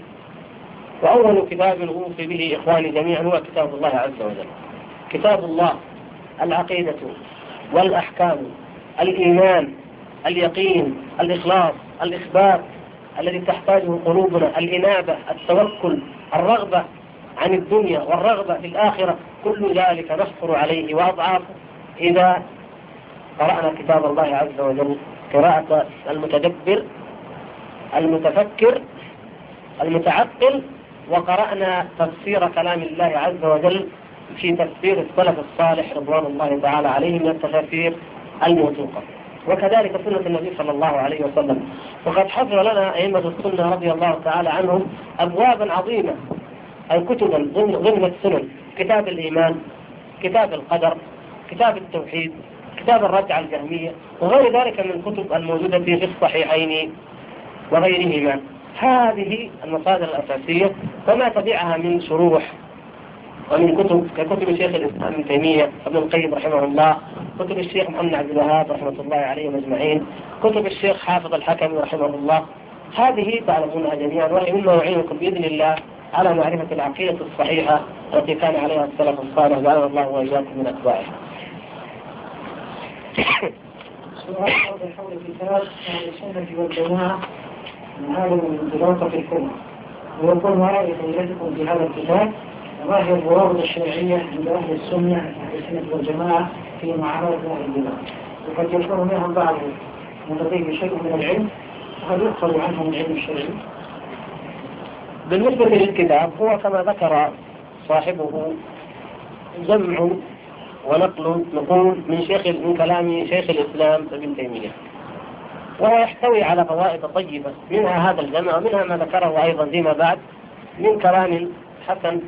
وأول كتاب أوصي به إخواني جميعا هو كتاب الله عز وجل. كتاب الله العقيدة والأحكام الإيمان اليقين الإخلاص الإخبار الذي تحتاجه قلوبنا الإنابة التوكل الرغبة عن الدنيا والرغبة في الآخرة. كل ذلك نصبر عليه وأضعافه إذا قرأنا كتاب الله عز وجل قراءة المتدبر المتفكر المتعقل وقرأنا تفسير كلام الله عز وجل في تفسير السلف الصالح رضوان الله تعالى عليهم من التفاسير الموثوقة. وكذلك سنة النبي صلى الله عليه وسلم. وقد حفظ لنا أئمة السنة رضي الله تعالى عنهم أبوابا عظيمة. أي كتبا ضمن السنن. كتاب الإيمان كتاب القدر كتاب التوحيد كتاب الرجعة الجهمية وغير ذلك من الكتب الموجودة في الصحيحين وغيرهما. هذه المصادر الأساسية وما تبعها من شروح ومن كتب ككتب الشيخ الإسلام ابن تيمية ابن القيم رحمه الله كتب الشيخ محمد عبد الوهاب رحمة الله عليهم أجمعين كتب الشيخ حافظ الحكم رحمه الله. هذه تعلمونها جميعا وهي مما يعينكم بإذن الله على معرفة العقيدة الصحيحة التي كان عليها السلف الصالح. جعلنا الله وإياكم من أتباعه. سؤال حول من هذا الانطلاق في الكلمة ويقول ما رأي فضيلتكم في هذا الكتاب. وما هي الشرعية عند أهل السنة السنة والجماعة في معاملة أهل البدع وقد يكون منهم بعض من لديه شيء من العلم. وقد يؤخذ عنه من علم الشرعي. بالنسبة للكتاب هو كما ذكر صاحبه جمع ونقل نقول من شيخ من كلام شيخ الإسلام ابن تيمية. وهو يحتوي على فوائد طيبة منها هذا الجمع ومنها ما ذكره أيضا فيما بعد من كلام حسن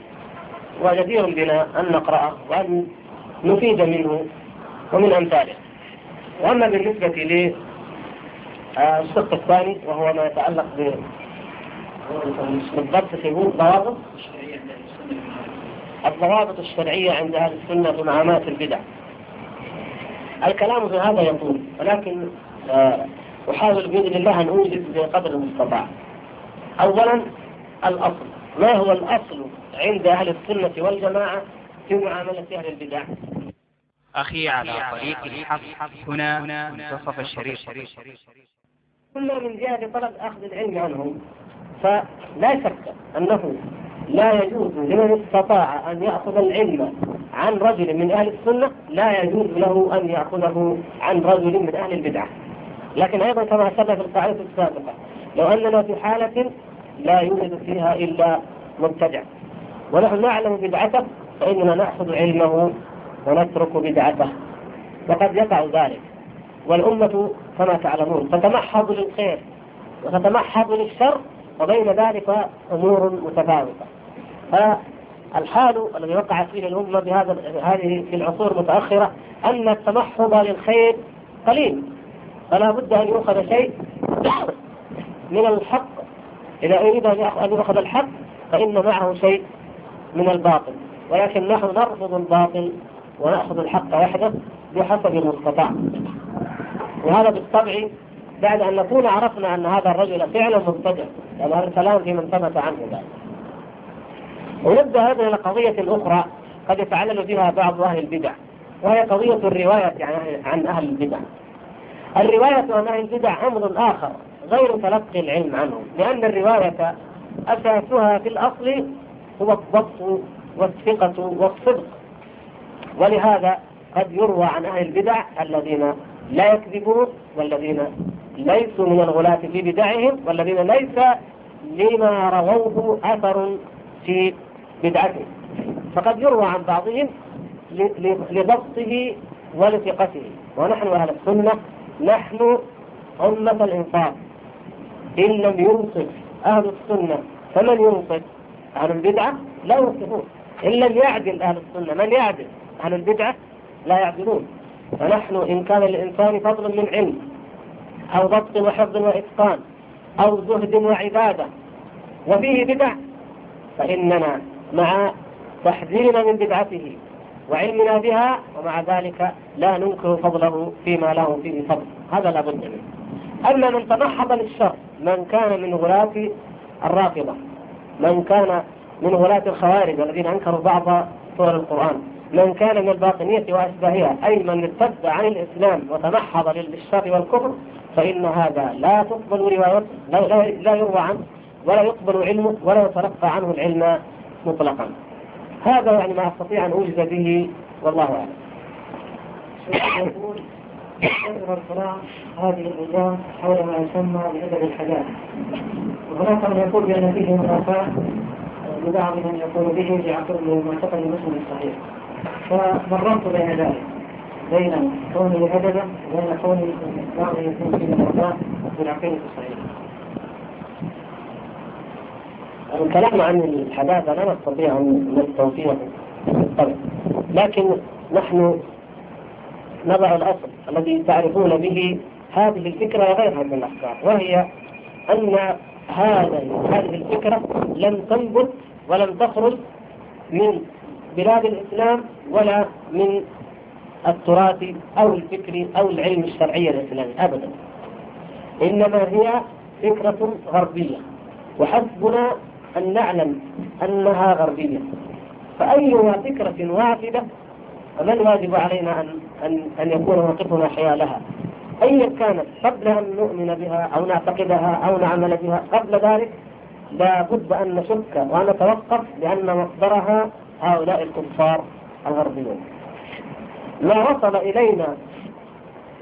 وجدير بنا أن نقرأه وأن نفيد منه ومن أمثاله. وأما بالنسبة للشق الثاني وهو ما يتعلق بالضبط في ضوابط الضوابط الشرعية عند أهل السنة في معاملة البدع. الكلام في هذا يطول ولكن آه، أحاول بإذن الله أن أوجد بقدر المستطاع. أولا الأصل. ما هو الأصل عند أهل السنة والجماعة في معاملة أهل البدع؟ أخي على طريق الحق هنا منتصف الشريط. كل من جهة طلب أخذ العلم عنهم فلا شك أنه لا يجوز لمن استطاع أن يأخذ العلم عن رجل من أهل السنة لا يجوز له أن يأخذه عن رجل من أهل البدعة لكن أيضا كما سبق في القاعدة السابقة لو أننا في حالة لا يوجد فيها إلا مبتدع. ونحن نعلم بدعته فإننا نأخذ علمه ونترك بدعته. وقد يقع ذلك. والأمة كما تعلمون تتمحض للخير وتتمحض للشر وبين ذلك أمور متفاوتة. فالحال الذي وقعت فيه الأمة بهذا هذه في العصور المتأخرة أن التمحض للخير قليل. فلا بد أن يؤخذ شيء من الحق. إذا أريد أن يؤخذ الحق فإن معه شيء من الباطل. ولكن نحن نرفض الباطل ونأخذ الحق وحده بحسب المستطاع. وهذا بالطبع بعد أن نكون عرفنا أن هذا الرجل فعلا مبتدع. يعني هذا الكلام في من ثبت عنه ذلك ونبدأ هذا إلى قضية أخرى قد يتعلل بها بعض أهل البدع. وهي قضية الرواية عن أهل البدع. الرواية أهل البدع أمر آخر غير تلقي العلم عنهم لأن الرواية أساسها في الأصل هو الضبط والثقة والصدق. ولهذا قد يروى عن أهل البدع الذين لا يكذبون والذين ليسوا من الغلاة في بدعهم والذين ليس لما رووه أثر في بدعته. فقد يروى عن بعضهم لضبطه ولثقته. ونحن أهل السنة نحن أمة الإنصاف إن لم ينصف أهل السنة فمن ينصف؟ أهل البدعة لا ينصفون. إن لم يعدل أهل السنة من يعدل؟ أهل البدعة لا يعدلون. فنحن إن كان للإنسان فضل من علم أو ضبط وحفظ وإتقان أو زهد وعبادة وفيه بدع فإننا مع تحذيرنا من بدعته. وعلمنا بها ومع ذلك لا ننكر فضله فيما له فيه فضل. هذا لا بد منه. أما من تمحض للشر من كان من غلاة الرافضة من كان من غلاة الخوارج الذين أنكروا بعض سور القرآن من كان من الباطنية وأشباهها أي من ارتد عن الإسلام وتمحض للشر والكفر فإن هذا لا تقبل روايته لا, لا, لا يروى عنه ولا يقبل علمه ولا يتلقى عنه العلم مطلقا. هذا يعني ما أستطيع أن أوجز به والله أعلم. يقول كثر الصراع هذه الأيام حول ما يسمى بأدب الحلال وهناك من يقول بأن فيه منافاة لبعض من يقول به بعقل معتقد مسلم الصحيح. فمررت بين ذلك بين كونه أدبا وبين كونه بعض يكون فيه منافاة بالعقيدة الصحيحة. الكلام عن الحداثة لا نستطيع أن نستوفيه بالطبع لكن نحن نضع الأصل الذي تعرفون به هذه الفكرة وغيرها من الأفكار وهي أن هذا هذه الفكرة لم تنبت ولم تخرج من بلاد الإسلام ولا من التراث أو الفكر أو العلم الشرعي الإسلامي أبدا. إنما هي فكرة غربية. وحسبنا أن نعلم أنها غربية. فأيها فكرة واحدة فما الواجب علينا أن أن أن يكون موقفنا حيالها أيا كانت قبل أن نؤمن بها أو نعتقدها أو نعمل بها قبل ذلك لا بد أن نشك وأن نتوقف لأن مصدرها هؤلاء الكفار الغربيون. ما وصل إلينا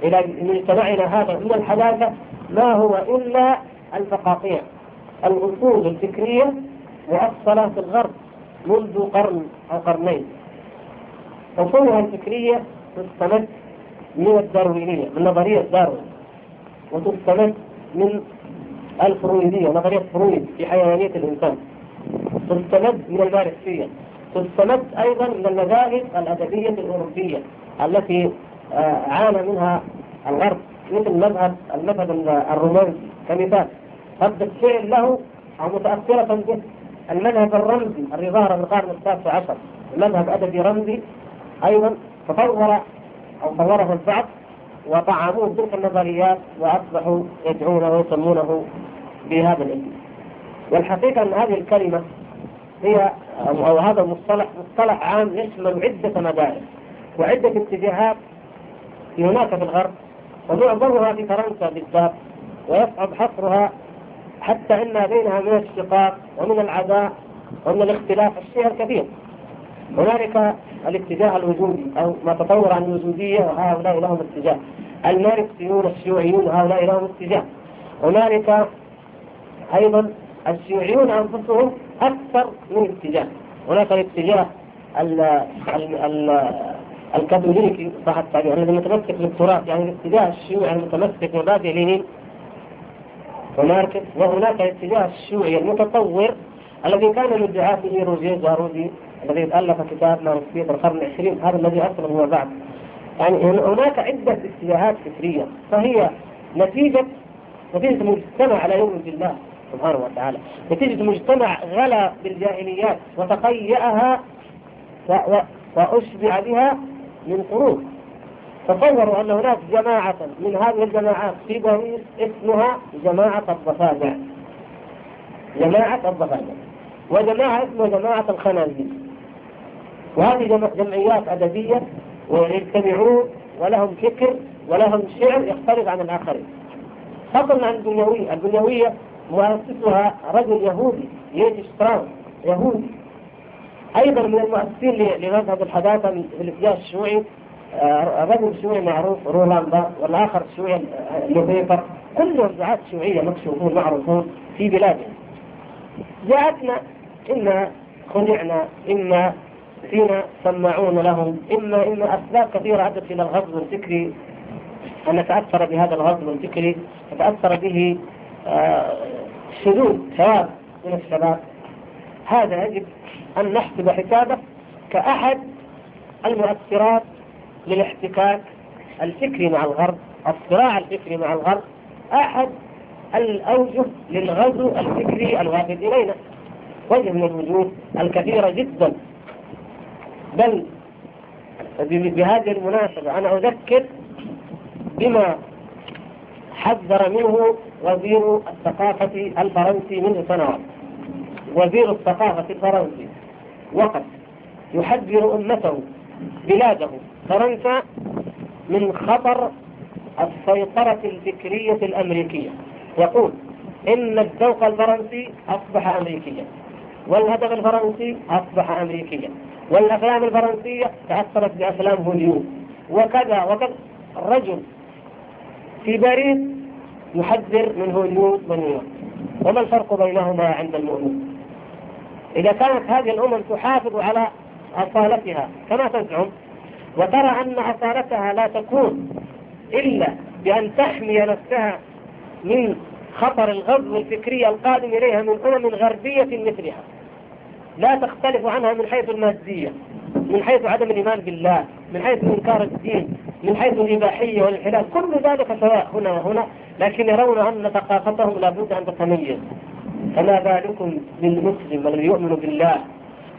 إلى مجتمعنا هذا من الحداثة ما هو إلا الفقاقيع. الأصول الفكرية مؤصلة في الغرب منذ قرن أو قرنين. أصولها الفكرية تستمد من الداروينية من نظرية داروين وتستمد من الفرويدية نظرية فرويد في حيوانية الإنسان. تستمد من الماركسية تستمد أيضا من المذاهب الأدبية الأوروبية التي آه، عانى منها الغرب مثل مذهب المذهب الرومانسي. كمثال قد الشعر له أو متأثرة به. المذهب الرمزي اللي ظهر في القرن التاسع عشر. مذهب أدبي رمزي أيضا. تطور أو طوره البعض وطعموه تلك النظريات وأصبحوا يدعونه ويسمونه بهذا الاسم. والحقيقة أن هذه الكلمة هي أو هذا المصطلح مصطلح عام يشمل عدة مدارس وعدة اتجاهات هناك في الغرب. ومعظمها في فرنسا بالذات ويصعب حصرها حتى إن بينها من الشقاق ومن العداء ومن الاختلاف الشيء الكثير هنالك الاتجاه الوجودي أو ما تطور عن الوجودية وهؤلاء لهم اتجاه. الماركسيون الشيوعيون هؤلاء لهم اتجاه. هنالك أيضا الشيوعيون أنفسهم أكثر من اتجاه. هناك الاتجاه ال ال ال الكاثوليكي صح التعبير الذي متمسك بالتراث يعني الاتجاه الشيوعي المتمسك بمبادئ لينين وماركس وهناك الاتجاه الشيوعي المتطور الذي كان فيه روجيه جارودي الذي ألف كتاب ماركسية القرن العشرين هذا الذي أسلم هو بعد. يعني هناك عدة اتجاهات فكرية فهي نتيجة نتيجة مجتمع على يوم بالله سبحانه وتعالى. نتيجة مجتمع غلا بالجاهليات وتقيأها وأشبع بها من قرون. تصوروا أن هناك جماعة من هذه الجماعات في باريس اسمها جماعة الضفادع. جماعة الضفادع. وجماعة اسمها جماعة الخنازير. وهذه جمعيات أدبية ويجتمعون ولهم فكر ولهم شعر يختلف عن الآخرين. فضلا عن الدنيوية. الدنيوية مؤسسها رجل يهودي يجي ستراوس يهودي. أيضا من المؤسسين لمذهب الحداثة في الاتجاه الشيوعي رجل شيوعي معروف رولاندا والآخر شيوعي آه، لوبيفر كلهم دعاة شيوعيه مكشوفون معروفون في بلادهم جاءتنا إما خدعنا إما فينا سماعون لهم إما ان أسباب كثيرة أدت إلى الغزو الفكري. ان نتاثر بهذا الغزو الفكري نتاثر به آه، شذوذ شباب من الشباب. هذا يجب أن نحسب حسابه كأحد المؤثرات للاحتكاك الفكري مع الغرب الصراع الفكري مع الغرب أحد الأوجه للغزو الفكري الوافد إلينا. وجه من الوجوه الكثيرة جدا. بل بهذه المناسبة أنا أذكر بما حذر منه وزير الثقافة الفرنسي منذ سنوات. وزير الثقافة الفرنسي وقد يحذر أمته بلاده فرنسا من خطر السيطرة الفكرية الأمريكية. يقول إن الذوق الفرنسي أصبح أمريكيا والهدف الفرنسي أصبح أمريكيا والأفلام الفرنسية تأثرت بأفلام هوليود. وكذا وكذا. الرجل في باريس يحذر من هوليود ونيويورك. وما الفرق بينهما عند المؤمن؟ إذا كانت هذه الأمم تحافظ على أصالتها كما تزعم وترى أن أصالتها لا تكون إلا بأن تحمي نفسها من خطر الغزو الفكري القادم إليها من أمم غربية مثلها. لا تختلف عنها من حيث المادية من حيث عدم الإيمان بالله من حيث إنكار الدين من حيث الإباحية والانحلال. كل ذلك سواء هنا وهنا لكن يرون أن ثقافتهم لابد أن تتميز. فما بالكم بالمسلم الذي يؤمن بالله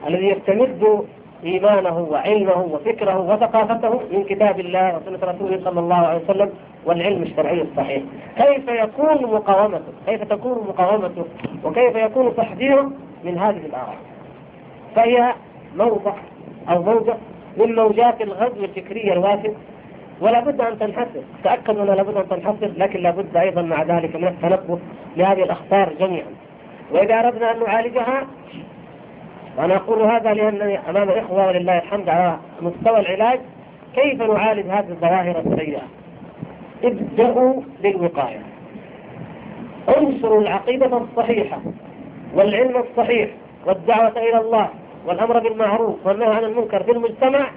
الذي يستمد إيمانه وعلمه وفكره وثقافته من كتاب الله وسنة رسوله صلى الله عليه وسلم والعلم الشرعي الصحيح. كيف يكون مقاومته؟ كيف تكون مقاومته؟ وكيف يكون تحذيره من هذه الآراء فهي موضع أو موجة من موجات الغزو الفكري الوافد ولا بد أن تنحسر تأكد أنها لابد أن تنحسر لكن لابد أيضا مع ذلك من التنبه لهذه الأخطار جميعا. وإذا أردنا أن نعالجها وأنا أقول هذا لأنني أمام إخوة ولله الحمد على مستوى العلاج كيف نعالج هذه الظواهر السيئة؟ ابدأوا بالوقاية. انشروا العقيدة الصحيحة والعلم الصحيح والدعوة إلى الله والأمر بالمعروف والنهي عن المنكر في المجتمع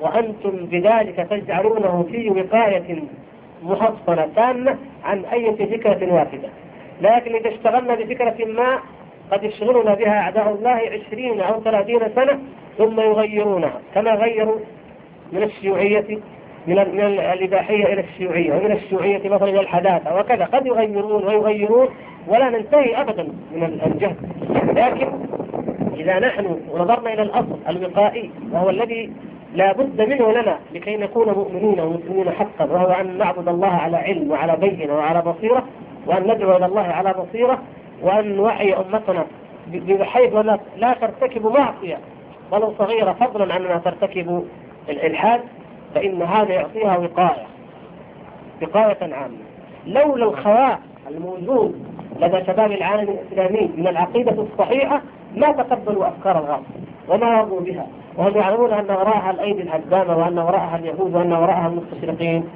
وأنتم بذلك تجعلونه في وقاية محصنة تامة عن أي فكرة واحدة. لكن إذا اشتغلنا بفكرة ما قد يشغلنا بها أعداء الله عشرين أو ثلاثين سنة ثم يغيرونها كما غيروا من الشيوعية من من الإباحية إلى الشيوعية ومن الشيوعية مثلا إلى الحداثة وكذا قد يغيرون ويغيرون ولا ننتهي أبدا من الجهل. لكن إذا نحن نظرنا إلى الأصل الوقائي وهو الذي لا بد منه لنا لكي نكون مؤمنين ومسلمين حقا وهو أن نعبد الله على علم وعلى بينة وعلى بصيرة وأن ندعو إلى الله على بصيرة وأن نوحي أمتنا بحيث لا, لا ترتكب معصية ولو صغيرة فضلا عن أنها ترتكب الإلحاد فإن هذا يعطيها وقاية وقاية عامة. لولا الخواء الموجود لدى شباب العالم الإسلامي من العقيدة الصحيحة ما تقبلوا أفكار الغرب وما رضوا بها وهم يعلمون أن وراءها الأيدي الهدامة وأن وراءها اليهود وأن وراءها المستشرقين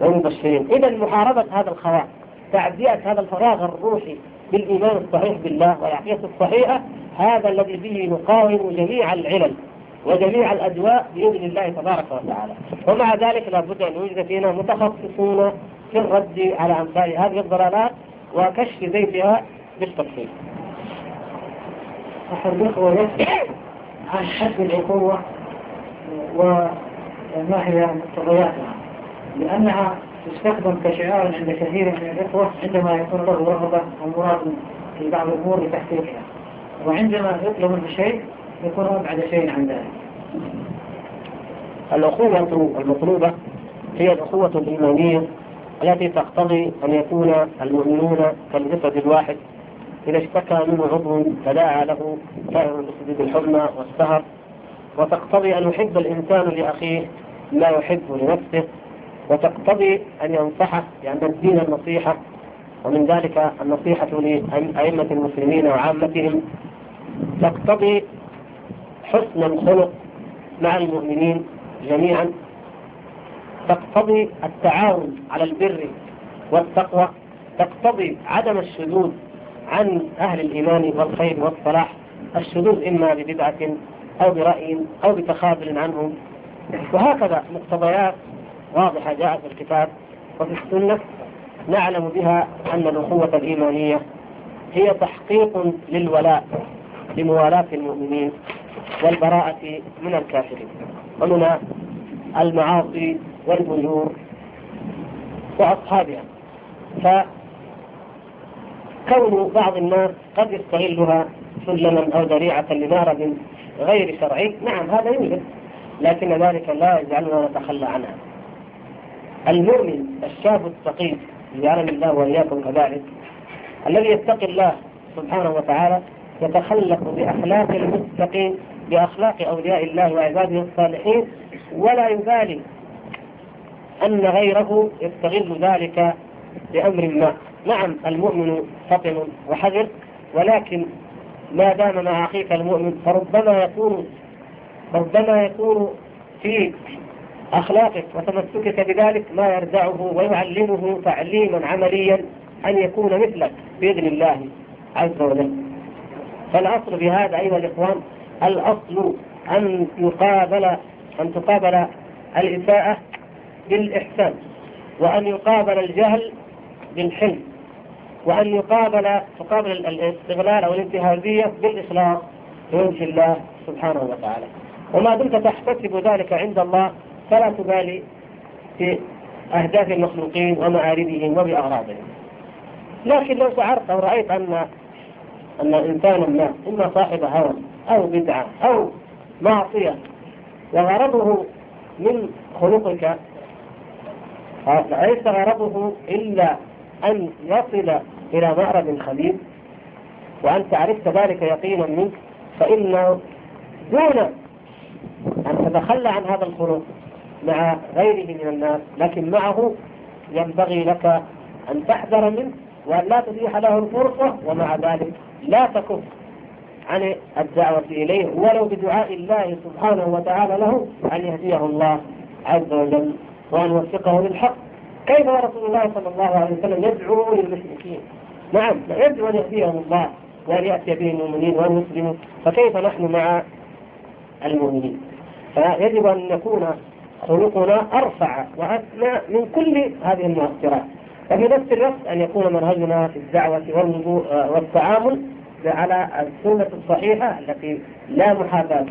والمبشرين. إذا محاربة هذا الخواء تعدية هذا الفراغ الروحي بالإيمان الصحيح بالله والعقيدة الصحيحة هذا الذي به نقاوم جميع العلل وجميع الأدواء بإذن الله تبارك وتعالى. ومع ذلك لابد أن يوجد فينا متخصصون في الرد على أمثال هذه الضلالات وكشف زيتها بالتفصيل. أحد الأخوة عن حد العقوبة وما هي مقتضياتها لأنها تستخدم كشعار عند كثير من الإخوة عندما يكون له رغبة أو مراد في بعض الأمور لتحقيقها. وعندما يطلب منه شيء يكون أبعد شيء عن ذلك. الأخوة المطلوبة هي الأخوة الإيمانية التي تقتضي أن يكون المؤمنون كالجسد الواحد. إذا اشتكى منه عضو تداعى له سائر بسجود الحمى والسهر. وتقتضي أن يحب الإنسان لأخيه ما يحب لنفسه. وتقتضي أن ينصحه لأن الدين النصيحة ومن ذلك النصيحة لأئمة المسلمين وعامتهم. تقتضي حسن الخلق مع المؤمنين جميعا. تقتضي التعاون على البر والتقوى. تقتضي عدم الشذوذ عن أهل الإيمان والخير والصلاح. الشذوذ إما ببدعة أو برأي أو بتخاذل عنهم. وهكذا مقتضيات واضحة جاءت في الكتاب وفي السنة نعلم بها أن الأخوة الإيمانية هي تحقيق للولاء لموالاة المؤمنين والبراءة من الكافرين. ومن المعاصي والبيور وأصحابها. فكون بعض الناس قد يستغلها سلما أو ذريعة لمارد غير شرعي نعم هذا يوجد لكن ذلك لا يجعلنا نتخلى عنها. المؤمن الشاب التقي جعلني الله وإياكم كذلك. الذي يتقي الله سبحانه وتعالى يتخلق بأخلاق المتقين بأخلاق أولياء الله وعباده الصالحين ولا يبالي أن غيره يستغل ذلك بأمر ما. نعم المؤمن فطن وحذر ولكن ما دام مع أخيك المؤمن فربما يكون ربما يكون في أخلاقك وتمسكك بذلك ما يردعه ويعلمه تعليما عمليا أن يكون مثلك بإذن الله عز وجل. فالأصل في هذا أيها الإخوان الأصل أن يقابل أن تقابل الإساءة بالإحسان وأن يقابل الجهل بالحلم وأن يقابل تقابل الاستغلال أو الانتهازية بالإخلاص بوجه الله سبحانه وتعالى. وما دمت تحتسب ذلك عند الله فلا تبالي في أهداف المخلوقين ومآربهم وبأغراضهم. لكن لو شعرت أو رأيت أن أن إنسانا ما إما صاحب هوى أو بدعة أو معصية وغرضه من خلقك ليس غرضه إلا أن يصل إلى معرض خبيث وأنت عرفت ذلك يقينا منك؟ فإن دون أن تتخلى عن هذا الخلق مع غيره من الناس لكن معه ينبغي لك أن تحذر منه وأن لا تتيح له الفرصة ومع ذلك لا تكف عن الدعوة إليه ولو بدعاء الله سبحانه وتعالى له أن يهديه الله عز وجل وأن يوفقه للحق. كيف رسول الله صلى الله عليه وسلم يدعو للمشركين؟ نعم يدعو أن يهديهم الله وأن يأتي به المؤمنين وأن يسلموا فكيف نحن مع المؤمنين؟ فيجب أن يكون خلقنا أرفع وأسمى من كل هذه المؤثرات. وفي نفس الوقت أن يكون منهجنا في الدعوة والتعامل على السنة الصحيحة التي لا محاباة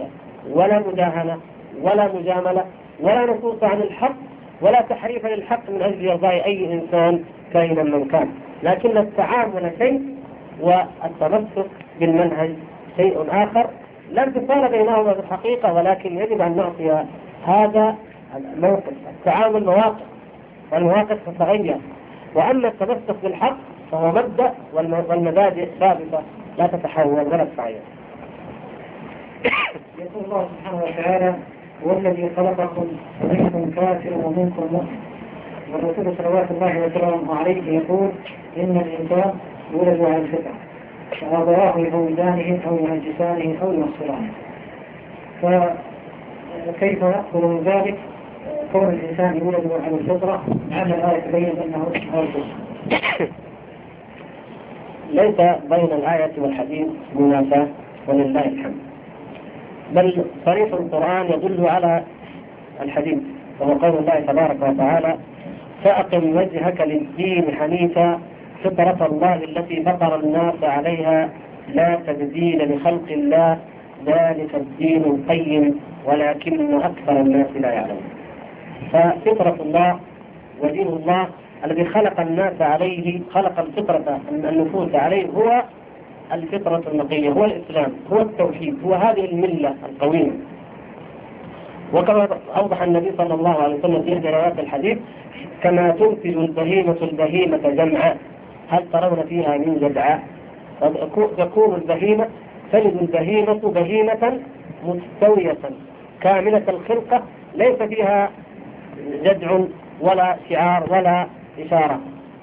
ولا مداهنة ولا مجاملة ولا نصوص عن الحق ولا تحريف للحق من أجل إرضاء أي إنسان كائنا من كان. لكن التعامل شيء والتمسك بالمنهج شيء آخر. لا انفصال بينهما في الحقيقة ولكن يجب أن نعطي هذا الموقف التعامل مواقف والمواقف تتغير. وأما التمسك بالحق فهو مبدأ والمبادئ ثابتة لا تتحول ولا تتغير. يقول الله سبحانه وتعالى هو الذي خلقكم منكم كافر ومنكم مؤمن. والرسول صلوات الله وسلامه عليه يقول إن الإنسان يولد على الفطرة فابواه يهودانه أو ينجسانه أو ينصرانه فكيف يأخذ من ذلك؟ كون الإنسان يولد على الفطرة أن الآية تبين أنه مرفوض ليس بين الآية والحديث منافاة ولله الحمد. بل صريح القرآن يدل على الحديث وهو قول الله تبارك وتعالى فأقم وجهك للدين حنيفا فطرة الله التي فطر الناس عليها لا تبديل لخلق الله ذلك الدين القيم ولكن أكثر الناس لا يعلمون. ففطرة الله ودين الله الذي خلق الناس عليه خلق الفطرة النفوس عليه هو الفطرة النقية هو الإسلام هو التوحيد هو هذه الملة القويمة وكما أوضح النبي صلى الله عليه وسلم في إحدى روايات الحديث كما تنتج البهيمة البهيمة جمعاء هل ترون فيها من جدعاء؟ تكون البهيمة تلد البهيمة بهيمة مستوية. كاملة الخلقة ليس فيها جدع ولا شعار ولا إشارة.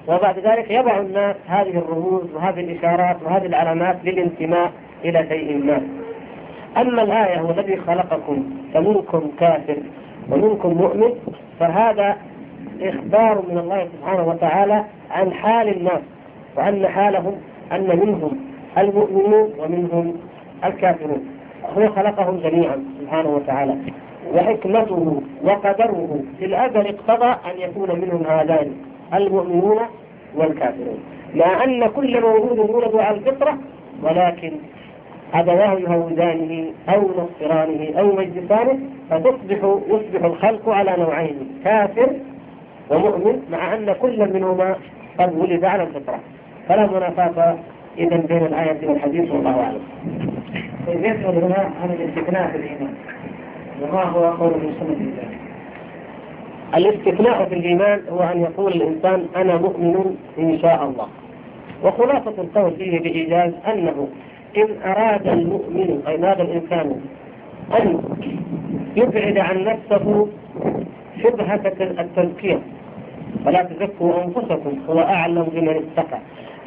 وبعد ذلك يضع الناس هذه الرموز وهذه الإشارات وهذه العلامات للانتماء إلى شيء ما. أما الآية هو الذي خلقكم فمنكم كافر ومنكم مؤمن فهذا إخبار من الله سبحانه وتعالى عن حال الناس وأن حالهم أن منهم المؤمنون ومنهم الكافرون. هو خلقهم جميعا سبحانه وتعالى. وحكمته وقدره في الأزل اقتضى أن يكون منهم هذان المؤمنون والكافرون. مع أن كل مولود يولد على الفطرة ولكن أبواه يهودانه أو نصرانه أو يمجسانه فتصبح يصبح الخلق على نوعين كافر ومؤمن مع أن كل منهما قد ولد على الفطرة. فلا منافاة إذا بين الآية والحديث والله أعلم. طيب يسأل هنا عن الاستثناء في الإيمان. وما هو قول المسلم في ذلك؟ الاستثناء في الإيمان هو أن يقول الإنسان أنا مؤمن إن شاء الله. وخلاصة القول فيه بإيجاز أنه إن أراد المؤمن أي هذا الإنسان أن يبعد عن نفسه شبهة التزكية فلا تزكوا أنفسكم هو أعلم بمن اتقى.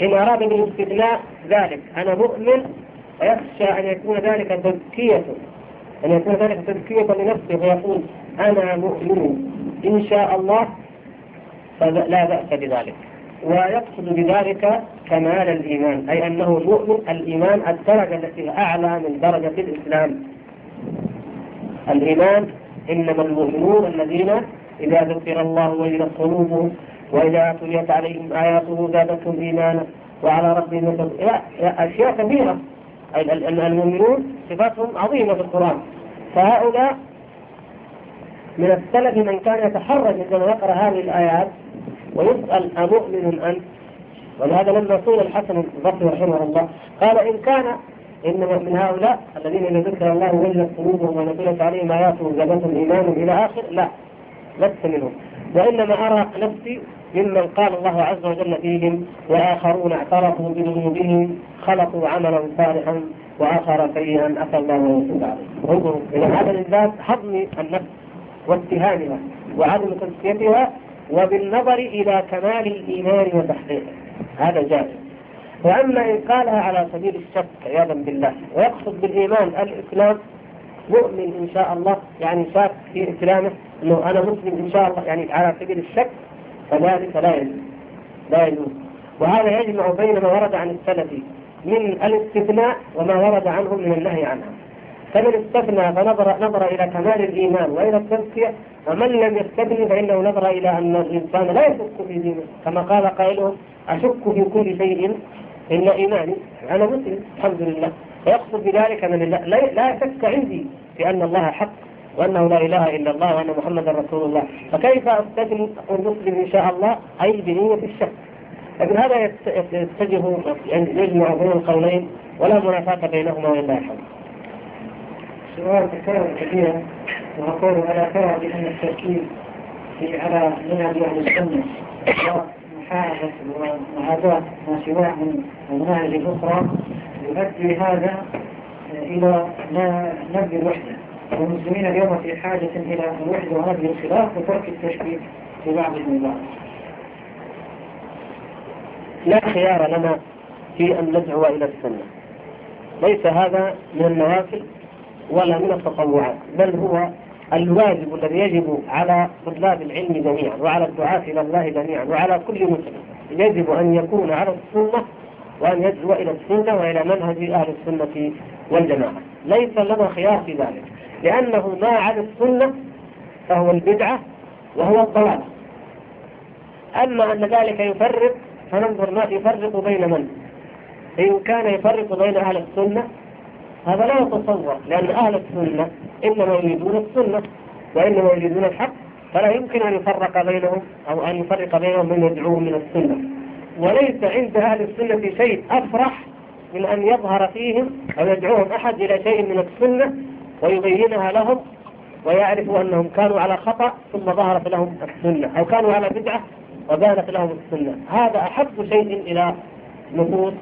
إن أراد بالاستثناء ذلك أنا مؤمن ويخشى أن يكون ذلك تزكية أن يكون ذلك تزكية لنفسه فيقول أنا مؤمن. إن شاء الله فلا بأس بذلك. ويقصد بذلك كمال الإيمان أي أنه المؤمن الإيمان الدرجة التي أعلى من درجة الإسلام. الإيمان إنما المؤمنون الذين إذا ذكر الله وإذا قلوبهم وإذا تليت عليهم آياته زادتهم إيمانا وعلى ربهم أشياء كثيرة المؤمنون صفاتهم عظيمة في القرآن. فهؤلاء من السلف من كان يتحرج عندما يقرأ هذه الآيات ويسأل أمؤمن أنت ولهذا لما سئل الحسن البصري رحمه الله قال إن كان إن من هؤلاء الذين إذا ذكر الله وجلت قلوبهم ونزلت عليهم آياته زادتهم إيمانا إلى آخر لا لست منهم. وإنما أرى نفسي ممن قال الله عز وجل فيهم وآخرون اعترفوا بذنوبهم خلقوا عملا صالحا وآخر سيئا أتى الله عليه انظروا إلى هذا الإثبات حضن النفس واتهامها وعدم تزكيتها وبالنظر إلى كمال الإيمان وتحقيقه. هذا جائز. وأما إن قالها على سبيل الشك عياذا بالله ويقصد بالإيمان الإسلام مؤمن إن شاء الله يعني شاك في إسلامه أنه أنا مسلم إن شاء الله يعني على سبيل الشك فذلك لا يجوز. لا يجوز. وهذا يجمع بين ما ورد عن السلف من الاستثناء وما ورد عنهم من النهي عنها. فمن استثنى فنظر نظر إلى كمال الإيمان وإلى التزكية ومن لم يستثني فإنه نظر إلى أن الإنسان لا يشك في دينه. كما قال قائلهم أشك في كل شيء إلا إيماني أنا مسلم. الحمد لله. ويقصد بذلك أن لا, شك عندي في أن الله حق. وأنه لا إله إلا الله وأن محمدا رسول الله. فكيف أستثني أقول مسلم إن شاء الله؟ أي بنية الشك. لكن هذا يتجه يجمع بين القولين ولا منافاة بينهما وإلا الحمد سؤال تكرر كثيرا وأقول ألا ترى بأن التركيز في على منهج أهل السنة ومحاربة ومعاداة ما سواه من المناهج الأخرى يؤدي هذا إلى نبذ الوحدة والمسلمين اليوم في حاجة إلى الوحدة ونبذ الخلاف وترك التشبيه في بعضهم البعض. لا خيار لنا في أن ندعو إلى السنة. ليس هذا من النوافل ولا من التطوعات بل هو الواجب الذي يجب على طلاب العلم جميعا وعلى الدعاة إلى الله جميعا وعلى كل مسلم. يجب أن يكون على السنة وأن يدعو إلى السنة وإلى منهج أهل السنة والجماعة. ليس لنا خيار في ذلك. لأنه ما على السنة فهو البدعة وهو الضلال. أما أن ذلك يفرق فننظر ما يفرق بين من؟ إن كان يفرق بين أهل السنة هذا لا يتصور لأن أهل السنة إنما يريدون السنة وإنما يريدون الحق فلا يمكن أن يفرق بينهم أو أن يفرق بينهم من يدعوهم من السنة. وليس عند أهل السنة شيء أفرح من أن يظهر فيهم أو يدعوهم أحد إلى شيء من السنة ويبينها لهم ويعرفوا أنهم كانوا على خطأ ثم ظهرت لهم السنة أو كانوا على بدعة وبانت لهم السنة. هذا أحب شيء إلى نفوس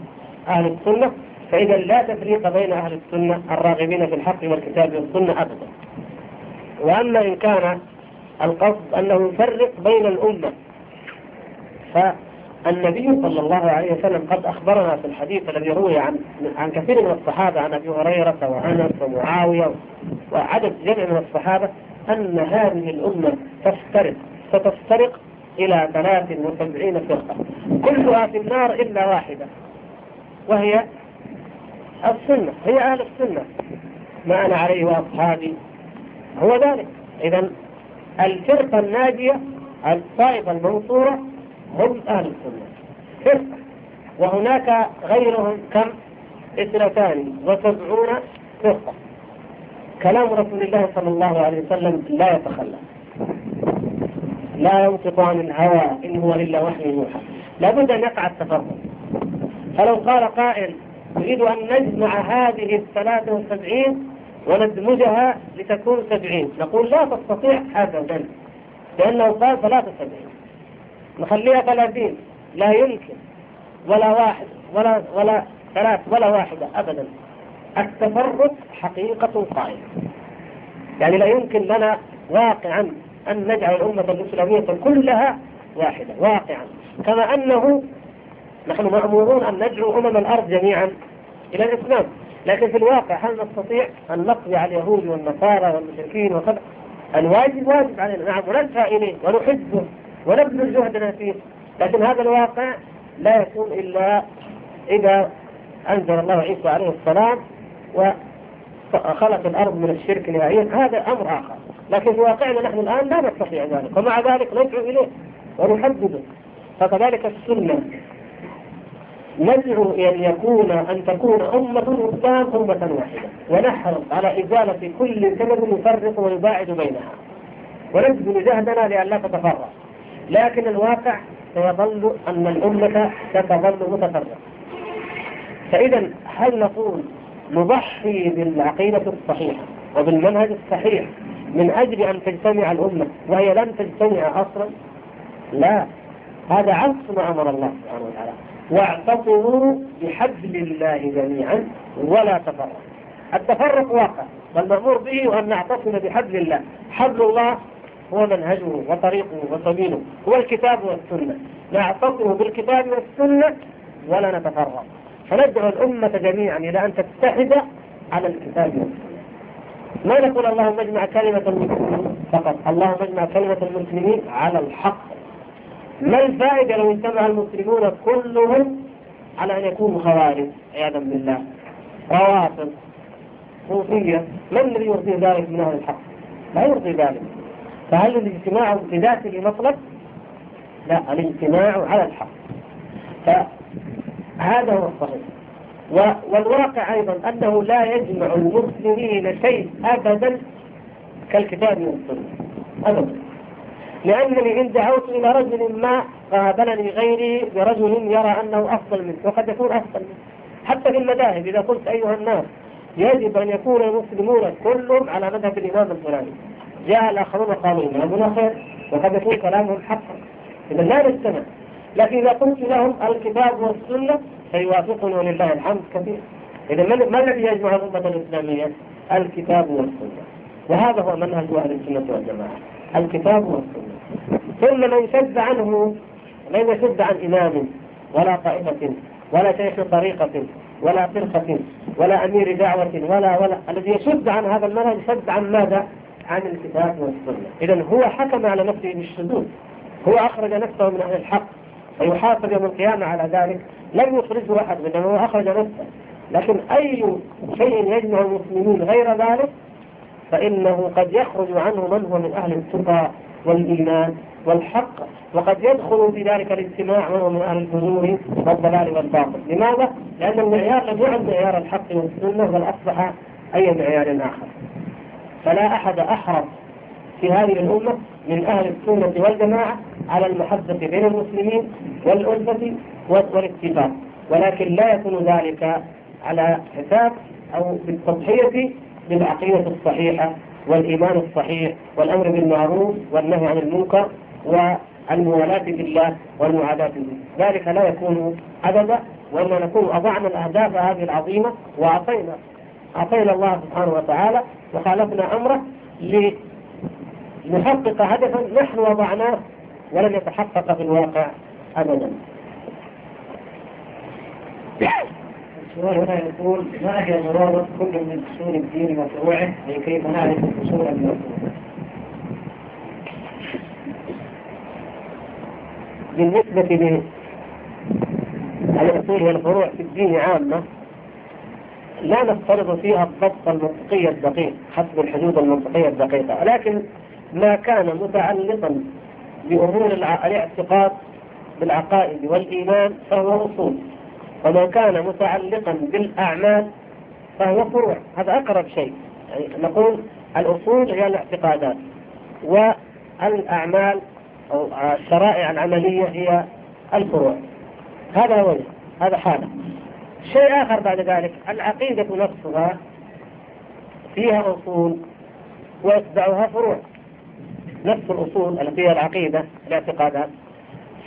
أهل السنة فإذا لا تفريق بين أهل السنة الراغبين في الحق والكتاب والسنة أبدا. وأما إن كان القصد أنه يفرق بين الأمة فالنبي صلى الله عليه وسلم قد أخبرنا في الحديث الذي روي عن عن كثير من الصحابة عن أبي هريرة وأنس ومعاوية وعدد جمع من الصحابة أن هذه الأمة تفترق ستفترق إلى 73 فرقة. كلها في النار إلا واحدة وهي السنة هي أهل السنة. ما أنا عليه وأصحابي. هو ذلك. إذا الفرقة الناجية الطائفة المنصورة هم أهل السنة. فرقة وهناك غيرهم كم؟ اثنتان وسبعون فرقة كلام رسول الله صلى الله عليه وسلم لا يتخلى لا ينطق عن الهوى إن هو إلا وحي يوحى. لابد أن يقع التفرق. فلو قال قائل نريد أن نجمع هذه الثلاثة وسبعين وندمجها لتكون سبعين. نقول لا تستطيع أبدا لأنه قال ثلاثة وسبعين. نخليها ثلاثين. لا يمكن. ولا واحد. ولا ولا ثلاث ولا واحدة. أبدا. التفرق حقيقة قائمة يعني لا يمكن لنا واقعا أن نجعل الأمة الإسلامية كلها واحدة. واقعا. كما أنه نحن مأمورون أن ندعو أمم الأرض جميعا إلى الإسلام. لكن في الواقع هل نستطيع أن نقضي على اليهود والنصارى والمشركين وكذا الواجب واجب علينا. نعم ونسعى إليه ونحبه. ونبذل جهدنا فيه لكن هذا الواقع لا يكون إلا إذا أنزل الله عيسى عليه السلام وخلق الأرض من الشرك نهائيا هذا أمر آخر. لكن في واقعنا نحن الآن لا نستطيع ذلك. ومع ذلك ندعو إليه ونحدده. فكذلك السنة. ندعو أن يكون أن تكون أمة الإسلام أمة واحدة. ونحرص على إزالة كل سبب يفرق ويباعد بينها. ونبذل جهدنا لئلا تتفرق. لكن الواقع سيظل أن الأمة ستظل متفرقة. فإذا هل نقول نضحي بالعقيدة الصحيحة وبالمنهج الصحيح من أجل أن تجتمع الأمة وهي لن تجتمع أصلا؟ لا. هذا عكس ما أمر الله سبحانه وتعالى. واعتصموا بحبل الله جميعا ولا تفرقوا. التفرق واقع. والمأمور به أن نعتصم بحبل الله. حبل الله هو منهجه وطريقه وسبيله هو الكتاب والسنة نعتصم بالكتاب والسنة ولا نتفرق. فندعو الأمة جميعا إلى أن تتحد على الكتاب والسنة. ما نقول اللهم اجمع كلمة المسلمين فقط. اللهم اجمع كلمة المسلمين على الحق. ما الفائدة لو اجتمع المسلمون كلهم على أن يكونوا خوارج؟ عياذا بالله. روافض. صوفية. من الذي يرضي ذلك من أهل الحق؟ لا يرضي ذلك. فهل الاجتماع بذاته مطلب؟ لا الاجتماع على الحق. فهذا هو الصحيح. والواقع أيضا أنه لا يجمع المسلمين شيء أبدا كالكتاب والسنة. أبدا. لأنني إن دعوت إلى رجل ما قابلني غيري برجل يرى أنه أفضل منه وقد يكون أفضل منه. حتى في المذاهب إذا قلت أيها الناس يجب أن يكون المسلمون كلهم على مذهب الإمام الفلاني. جاء الآخرون قالوا إمامنا خير وقد يكون كلامهم حقا إذا لا نستمع لكن إذا قلت لهم الكتاب والسنة فيوافقني ولله الحمد كثير. إذا ما الذي يجمع الأمة الإسلامية؟ الكتاب والسنة. وهذا هو منهج أهل السنة والجماعة. الكتاب والسنة. ثم من شد عنه لن يشد عن إمام ولا طائفة ولا شيخ طريقة ولا فرقة ولا أمير دعوة ولا ولا الذي يشد عن هذا المنهج يشد عن ماذا؟ عن الكتاب والسنة. إذا هو حكم على نفسه بالشذوذ. هو أخرج نفسه من أهل الحق. ويحاسب يوم القيامة على ذلك. لم يخرجه أحد منه هو أخرج نفسه. لكن أي شيء يجمع المسلمين غير ذلك فإنه قد يخرج عنه من هو من أهل التقى والإيمان والحق وقد يدخل في ذلك الاجتماع من هو من أهل الفجور والضلال والباطل. لماذا؟ لأن المعيار لم يعد معيار الحق والسنة بل أصبح أي معيار آخر. فلا أحد أحرص في هذه الأمة من أهل السنة والجماعة على المحبة بين المسلمين والألفة والاتفاق. ولكن لا يكون ذلك على حساب أو بالتضحية بالعقيدة الصحيحة والإيمان الصحيح والأمر بالمعروف والنهي عن المنكر والموالاة بالله والمعاداة به. ذلك لا يكون أبدا وإنما نكون أضعنا الأهداف هذه العظيمة وأعطينا أعطينا الله سبحانه وتعالى وخالفنا أمره لنحقق هدفا نحن وضعناه ولم يتحقق في الواقع أبدا السؤال هنا يقول ما هي ضرورة كل من أصول الدين وفروعه كيف نعرف الأصول المفروعة؟ بالنسبة للأصول والفروع في الدين عامة لا نفترض فيها الضبط المنطقي الدقيق حسب الحدود المنطقية الدقيقة ولكن ما كان متعلقا بأمور الاعتقاد بالعقائد والإيمان فهو أصول وما كان متعلقا بالأعمال فهو فروع. هذا أقرب شيء. يعني نقول الأصول هي الاعتقادات والأعمال أو الشرائع العملية هي الفروع. هذا هو هذا حالة. شيء آخر بعد ذلك. العقيدة نفسها فيها أصول ويتبعها فروع. نفس الأصول التي هي العقيدة الاعتقادات.